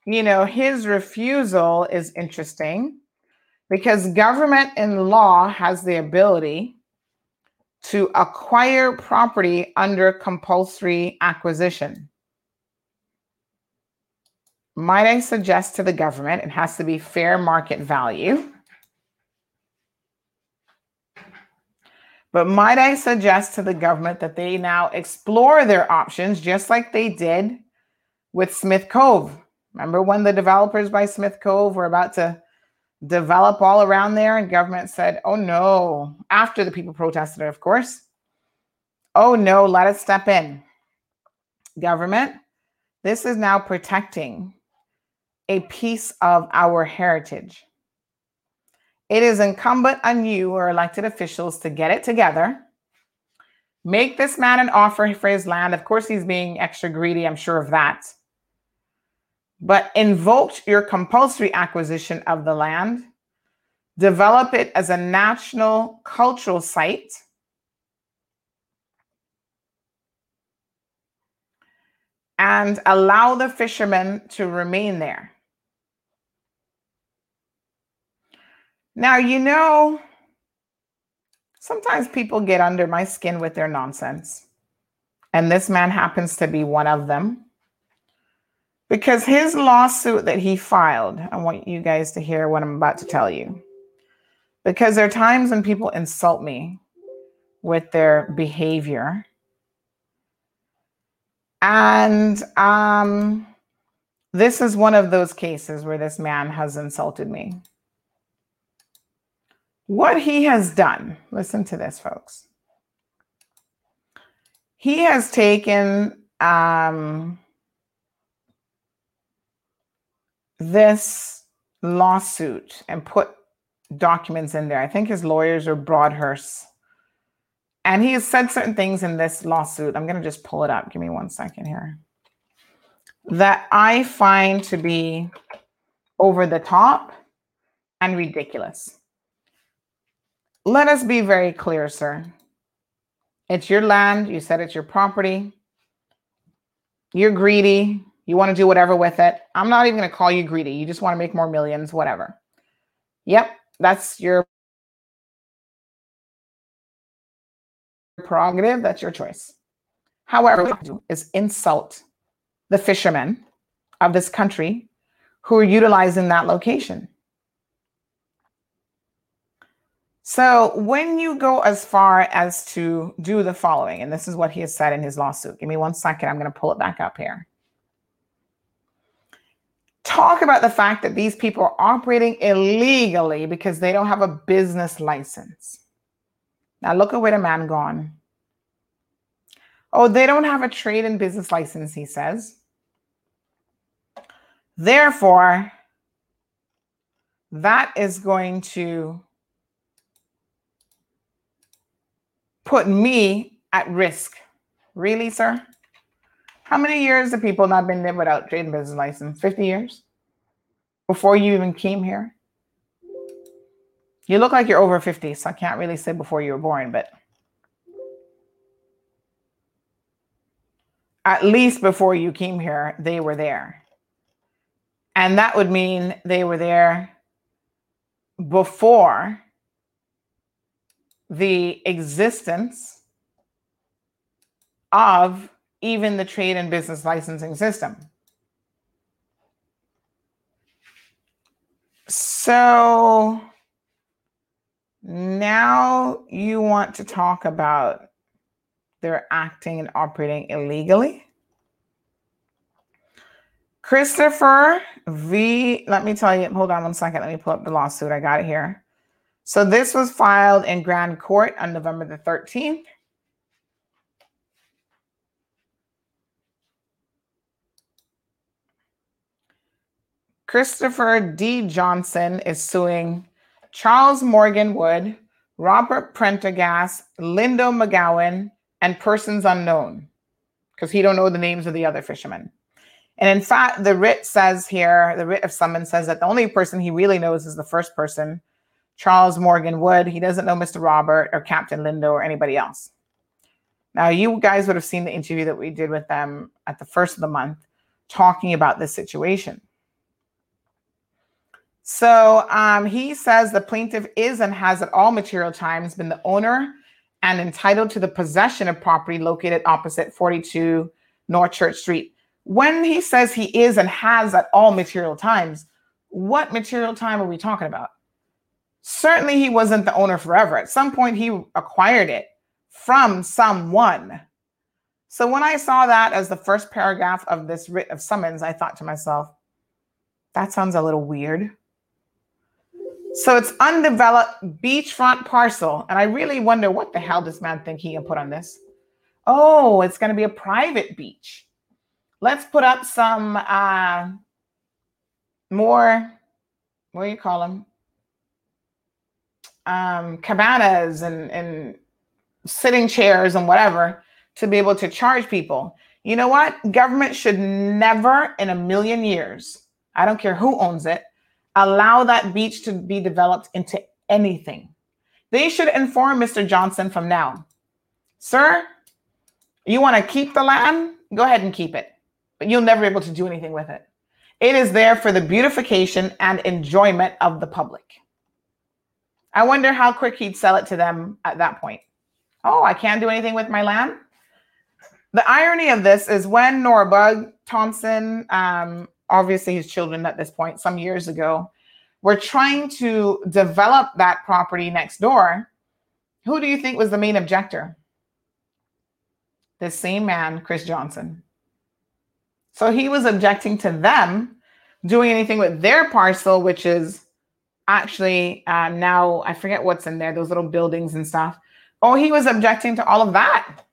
A: you know, his refusal is interesting because government in law has the ability to acquire property under compulsory acquisition. Might I suggest to the government it has to be fair market value? But might I suggest to the government that they now explore their options just like they did with Smith Cove? Remember when the developers by Smith Cove were about to develop all around there and government said, oh no, after the people protested of course. Oh no, let us step in. Government, this is now protecting a piece of our heritage. It is incumbent on you or elected officials to get it together. Make this man an offer for his land. Of course, he's being extra greedy, I'm sure of that. But invoke your compulsory acquisition of the land, develop it as a national cultural site. And allow the fishermen to remain there. Now, you know, sometimes people get under my skin with their nonsense. And this man happens to be one of them. Because his lawsuit that he filed, I want you guys to hear what I'm about to tell you. Because there are times when people insult me with their behavior. And um, this is one of those cases where this man has insulted me. What he has done, listen to this, folks. He has taken um, this lawsuit and put documents in there. I think his lawyers are Broadhurst. And he has said certain things in this lawsuit. I'm going to just pull it up. Give me one second here. That I find to be over the top and ridiculous. Let us be very clear, sir. It's your land. You said it's your property. You're greedy. You want to do whatever with it. I'm not even going to call you greedy. You just want to make more millions, whatever. Yep, that's your prerogative. That's your choice. However, is insult the fishermen of this country who are utilizing that location. So when you go as far as to do the following, and this is what he has said in his lawsuit. Give me one second. I'm going to pull it back up here. Talk about the fact that these people are operating illegally because they don't have a business license. Now look at where the man gone. Oh, they don't have a trade and business license, he says. Therefore, that is going to put me at risk. Really, sir? How many years have people not been there without trade and business license? 50 years? Before you even came here? You look like you're over 50, so I can't really say before you were born, but at least before you came here, they were there. And that would mean they were there before the existence of even the trade and business licensing system. So now you want to talk about they're acting and operating illegally. Christopher V, let me tell you, hold on one second. Let me pull up the lawsuit. I got it here. So this was filed in Grand Court on November the 13th. Christopher D. Johnson is suing Charles Morgan Wood, Robert Prendergast, Lindo McGowan, and persons unknown because he don't know the names of the other fishermen. And in fact, the writ says here, the writ of summons says that the only person he really knows is the first person, Charles Morgan Wood. He doesn't know Mr. Robert or Captain Lindo or anybody else. Now, you guys would have seen the interview that we did with them at the first of the month talking about this situation. So um, he says the plaintiff is and has at all material times been the owner and entitled to the possession of property located opposite 42 North Church Street. When he says he is and has at all material times, what material time are we talking about? Certainly, he wasn't the owner forever. At some point, he acquired it from someone. So when I saw that as the first paragraph of this writ of summons, I thought to myself, that sounds a little weird. So it's undeveloped beachfront parcel. And I really wonder what the hell this man think he can put on this. Oh, it's going to be a private beach. Let's put up some uh, more, what do you call them? Um, cabanas and, and sitting chairs and whatever to be able to charge people. You know what? Government should never in a million years, I don't care who owns it, allow that beach to be developed into anything. They should inform Mr. Johnson from now. Sir, you want to keep the land? Go ahead and keep it, but you'll never be able to do anything with it. It is there for the beautification and enjoyment of the public. I wonder how quick he'd sell it to them at that point. Oh, I can't do anything with my land? The irony of this is when Norberg Thompson um, obviously his children at this point, some years ago, were trying to develop that property next door. Who do you think was the main objector? The same man, Chris Johnson. So he was objecting to them doing anything with their parcel, which is actually uh, now, I forget what's in there, those little buildings and stuff. Oh, he was objecting to all of that.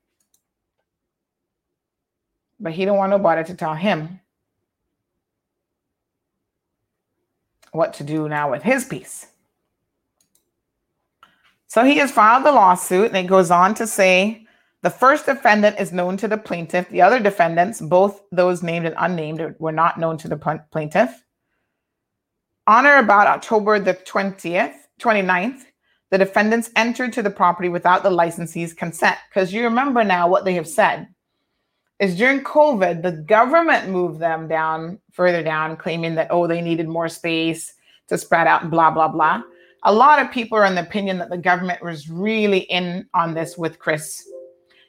A: But he don't want nobody to tell him what to do now with his piece. So he has filed the lawsuit, and it goes on to say the first defendant is known to the plaintiff. The other defendants, both those named and unnamed, were not known to the plaintiff. On or about October the 20th, 29th, the defendants entered to the property without the licensee's consent. Because you remember now what they have said is during COVID, the government moved them down further down, claiming that, oh, they needed more space to spread out blah, blah, blah. A lot of people are in the opinion that the government was really in on this with Chris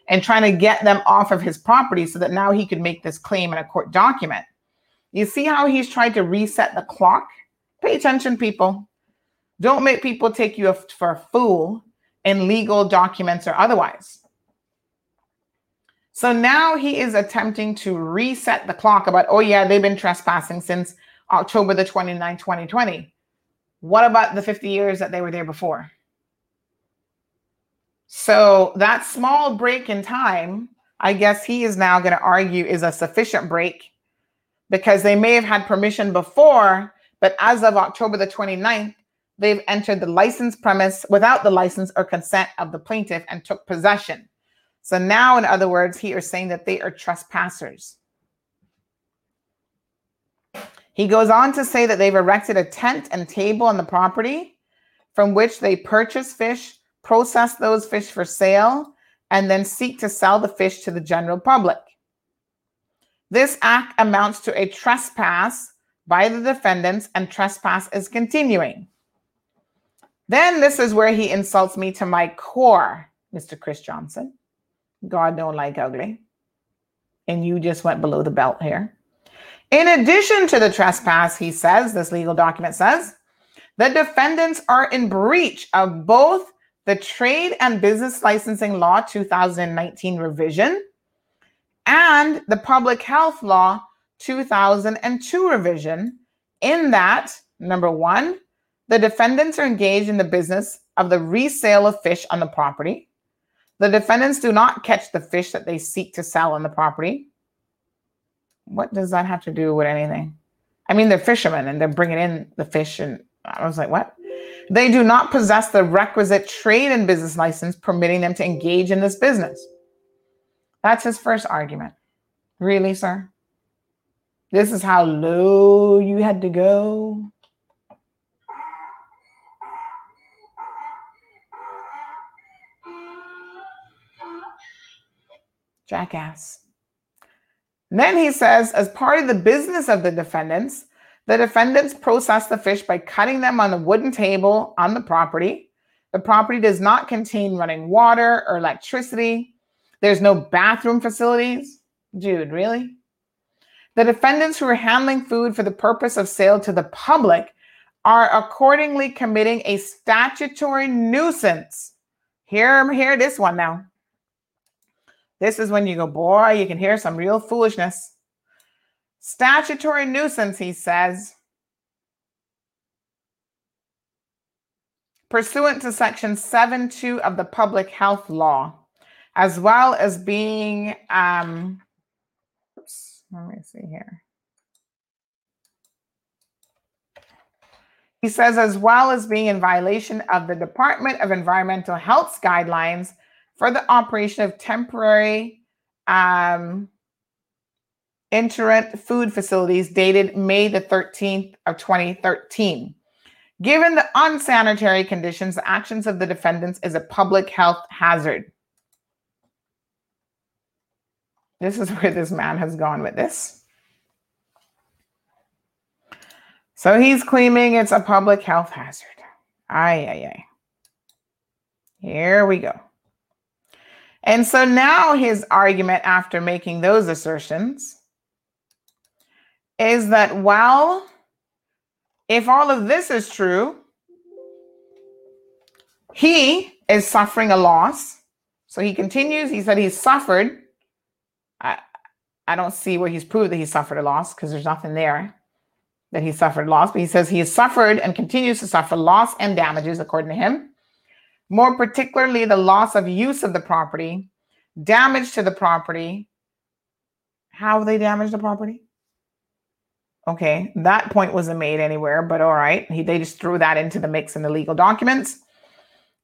A: and trying to get them off of his property so that now he could make this claim in a court document. You see how he's tried to reset the clock? Pay attention, people. Don't make people take you for a fool in legal documents or otherwise. So now he is attempting to reset the clock about, oh, yeah, they've been trespassing since October the 29th, 2020. What about the 50 years that they were there before? So that small break in time, I guess he is now going to argue is a sufficient break because they may have had permission before, but as of October the 29th, they've entered the licensed premise without the license or consent of the plaintiff and took possession. So now, in other words, he is saying that they are trespassers. He goes on to say that they've erected a tent and table on the property from which they purchase fish, process those fish for sale, and then seek to sell the fish to the general public. This act amounts to a trespass by the defendants, and trespass is continuing. Then this is where he insults me to my core, Mr. Chris Johnson. God don't like ugly. And you just went below the belt here. In addition to the trespass, he says, this legal document says, the defendants are in breach of both the Trade and Business Licensing Law 2019 revision and the Public Health Law 2002 revision, in that, number one, the defendants are engaged in the business of the resale of fish on the property. The defendants do not catch the fish that they seek to sell on the property. What does that have to do with anything? I mean, they're fishermen and they're bringing in the fish. And I was like, what? They do not possess the requisite trade and business license permitting them to engage in this business. That's his first argument. Really, sir? This is how low you had to go. Jackass. then he says, as part of the business of the defendants, the defendants process the fish by cutting them on the wooden table on the property. The property does not contain running water or electricity. There's no bathroom facilities. Dude, really? The defendants who are handling food for the purpose of sale to the public are accordingly committing a statutory nuisance. Hear, hear this one now. This is when you go, boy, you can hear some real foolishness. Statutory nuisance, he says. Pursuant to Section 7.2 of the Public Health Law, as well as being, um, let me see here. He says, as well as being in violation of the Department of Environmental Health's guidelines for the operation of temporary um, food facilities dated May the 13th of 2013. Given the unsanitary conditions, the actions of the defendants is a public health hazard. This is where this man has gone with this. So he's claiming it's a public health hazard. Ay, ay, ay. Here we go. And so now his argument after making those assertions is that, well, if all of this is true, he is suffering a loss. So he continues, he said he's suffered. I, I don't see where he's proved that he suffered a loss because there's nothing there that he suffered loss, but he says he has suffered and continues to suffer loss and damages, according to him. More particularly, the loss of use of the property, damage to the property. How they damaged the property? Okay, that point wasn't made anywhere, but all right. He, they just threw that into the mix in the legal documents.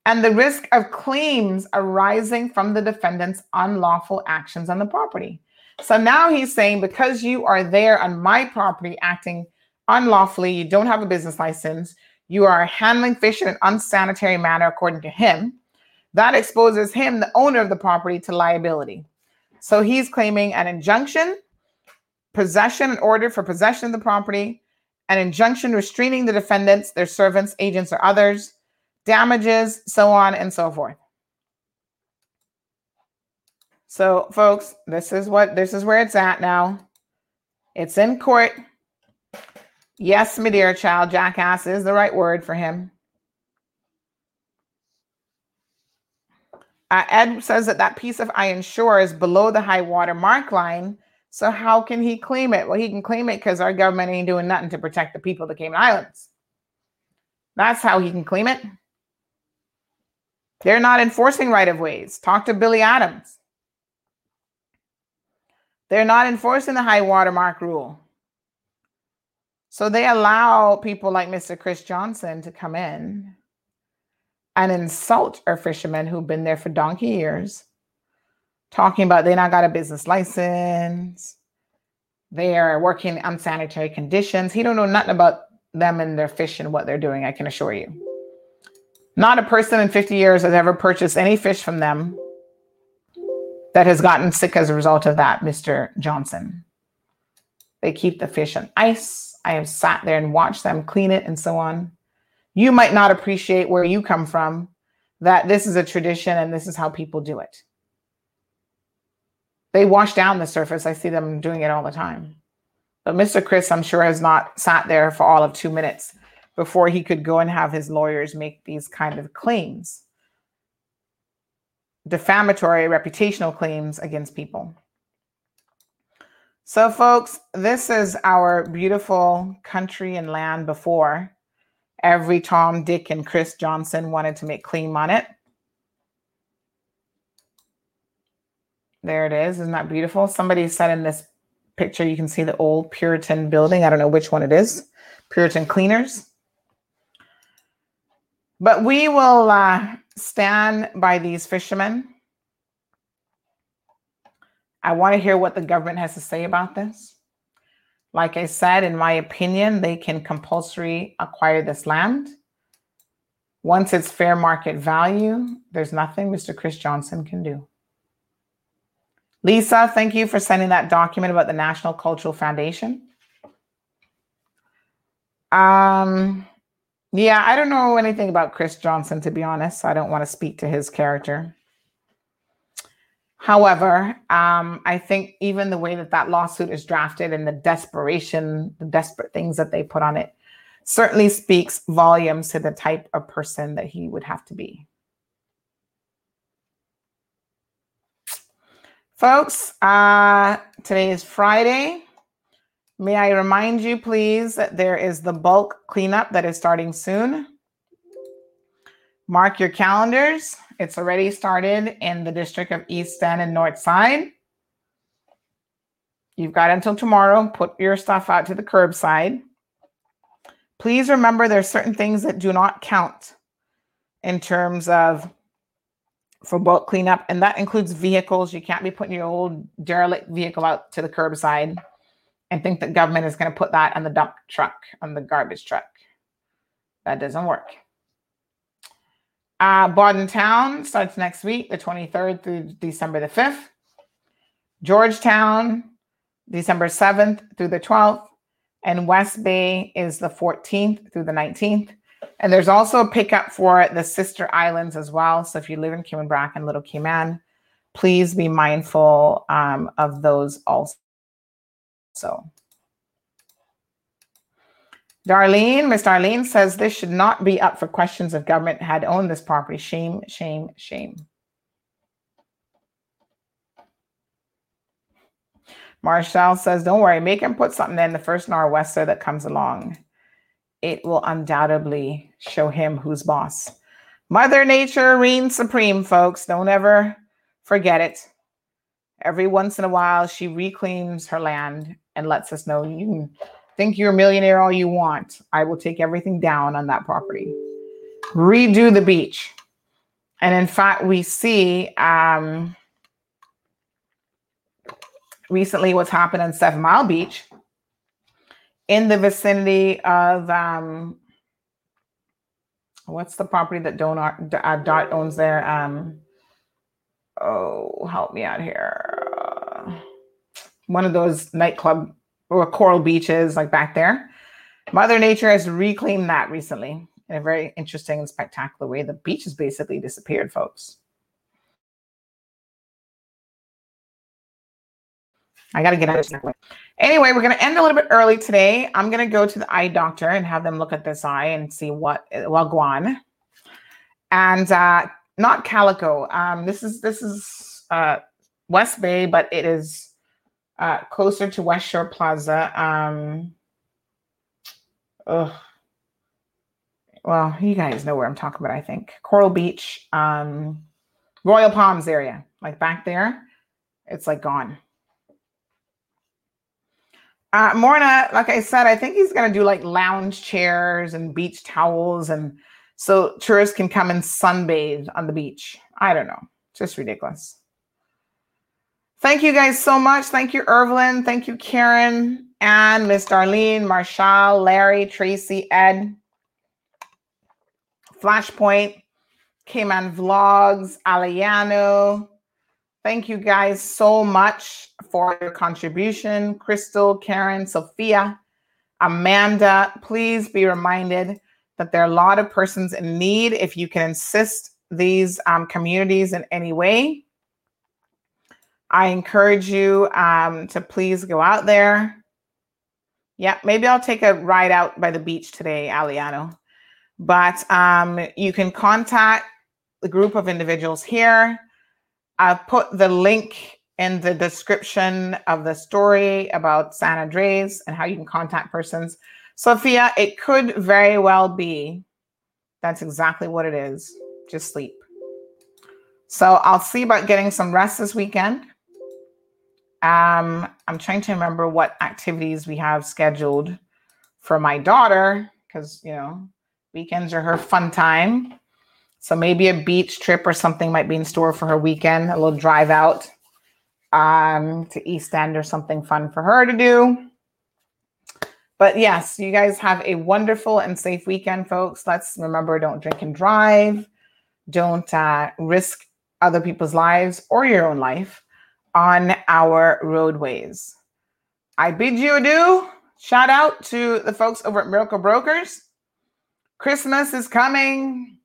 A: And the risk of claims arising from the defendant's unlawful actions on the property. So now he's saying because you are there on my property acting unlawfully, you don't have a business license, you are handling fish in an unsanitary manner, according to him, that exposes him, the owner of the property, to liability. So he's claiming an injunction possession and order for possession of the property, an injunction restraining the defendants, their servants, agents, or others, damages, so on and so forth. So, folks, this is what this is where it's at now. It's in court. Yes, my dear child, jackass is the right word for him. Uh, Ed says that that piece of iron shore is below the high water mark line so how can he claim it? Well, he can claim it because our government ain't doing nothing to protect the people of the Cayman Islands. That's how he can claim it. They're not enforcing right of ways. Talk to Billy Adams. They're not enforcing the high watermark rule. So they allow people like Mr. Chris Johnson to come in and insult our fishermen who've been there for donkey years talking about they not got a business license. They are working unsanitary conditions. He don't know nothing about them and their fish and what they're doing, I can assure you. Not a person in 50 years has ever purchased any fish from them that has gotten sick as a result of that, Mr. Johnson. They keep the fish on ice. I have sat there and watched them clean it and so on. You might not appreciate where you come from, that this is a tradition and this is how people do it. They wash down the surface. I see them doing it all the time. But Mr. Chris, I'm sure, has not sat there for all of two minutes before he could go and have his lawyers make these kind of claims defamatory, reputational claims against people. So, folks, this is our beautiful country and land before every Tom, Dick, and Chris Johnson wanted to make claim on it. There it is. Isn't that beautiful? Somebody said in this picture, you can see the old Puritan building. I don't know which one it is. Puritan cleaners. But we will uh, stand by these fishermen. I want to hear what the government has to say about this. Like I said, in my opinion, they can compulsory acquire this land. Once it's fair market value, there's nothing Mr. Chris Johnson can do. Lisa, thank you for sending that document about the National Cultural Foundation. Um, yeah, I don't know anything about Chris Johnson, to be honest. I don't want to speak to his character. However, um, I think even the way that that lawsuit is drafted and the desperation, the desperate things that they put on it, certainly speaks volumes to the type of person that he would have to be. Folks, uh, today is Friday. May I remind you, please, that there is the bulk cleanup that is starting soon. Mark your calendars. It's already started in the district of East End and North Side. You've got until tomorrow. Put your stuff out to the curbside. Please remember there are certain things that do not count in terms of for bulk cleanup, and that includes vehicles. You can't be putting your old derelict vehicle out to the curbside and think that government is going to put that on the dump truck, on the garbage truck. That doesn't work. Uh, Town starts next week, the 23rd through December the 5th. Georgetown, December 7th through the 12th. And West Bay is the 14th through the 19th. And there's also a pickup for the sister islands as well. So if you live in Cayman Brac and Little Cayman, please be mindful um, of those also. Darlene, Miss Darlene says this should not be up for questions if government had owned this property. Shame, shame, shame. Marshall says, don't worry, make him put something in the first Nor'wester that comes along it will undoubtedly show him who's boss. Mother Nature reigns supreme, folks. Don't ever forget it. Every once in a while, she reclaims her land and lets us know you can think you're a millionaire all you want. I will take everything down on that property. Redo the beach. And in fact, we see um, recently what's happened on Seven Mile Beach in the vicinity of um, what's the property that Donut uh, Dot owns there? Um, oh, help me out here. One of those nightclub or coral beaches, like back there. Mother Nature has reclaimed that recently in a very interesting and spectacular way. The beach has basically disappeared, folks. I got to get out of here. Anyway, we're going to end a little bit early today. I'm going to go to the eye doctor and have them look at this eye and see what well guan. And uh, not calico. Um, this is this is uh, West Bay, but it is uh, closer to West Shore Plaza. Um, ugh. Well, you guys know where I'm talking about. I think Coral Beach, um, Royal Palms area, like back there. It's like gone. Uh, Morna, like I said, I think he's going to do like lounge chairs and beach towels, and so tourists can come and sunbathe on the beach. I don't know, just ridiculous. Thank you guys so much. Thank you, Evelyn. Thank you, Karen, and Miss Darlene, Marshall, Larry, Tracy, Ed, Flashpoint, Cayman Vlogs, Aliano, Thank you guys so much for your contribution. Crystal, Karen, Sophia, Amanda, please be reminded that there are a lot of persons in need. If you can assist these um, communities in any way, I encourage you um, to please go out there. Yeah, maybe I'll take a ride out by the beach today, Aliano. But um, you can contact the group of individuals here I've put the link in the description of the story about San Andres and how you can contact persons. Sophia, it could very well be that's exactly what it is. Just sleep. So I'll see about getting some rest this weekend. Um, I'm trying to remember what activities we have scheduled for my daughter because, you know, weekends are her fun time. So maybe a beach trip or something might be in store for her weekend, a little drive out um, to East End or something fun for her to do. But yes, you guys have a wonderful and safe weekend, folks. Let's remember don't drink and drive, don't uh, risk other people's lives or your own life on our roadways. I bid you adieu. Shout out to the folks over at Miracle Brokers. Christmas is coming.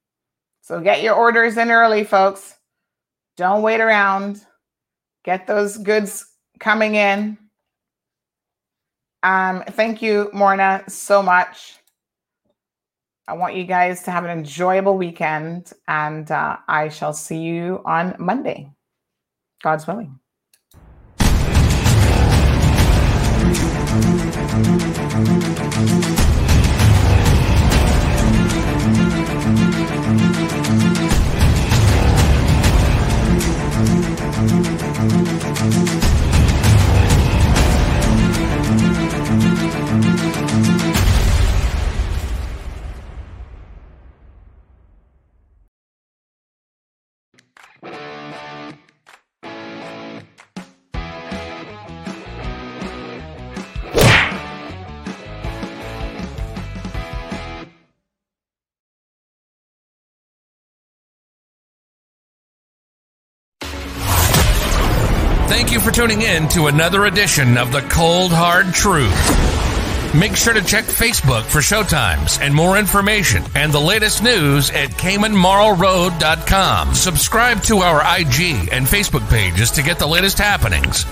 A: So get your orders in early, folks. Don't wait around. Get those goods coming in. Um, thank you, Morna, so much. I want you guys to have an enjoyable weekend, and uh, I shall see you on Monday. God's willing.
C: For tuning in to another edition of The Cold Hard Truth. Make sure to check Facebook for showtimes and more information and the latest news at CaymanMarlRoad.com. Subscribe to our IG and Facebook pages to get the latest happenings.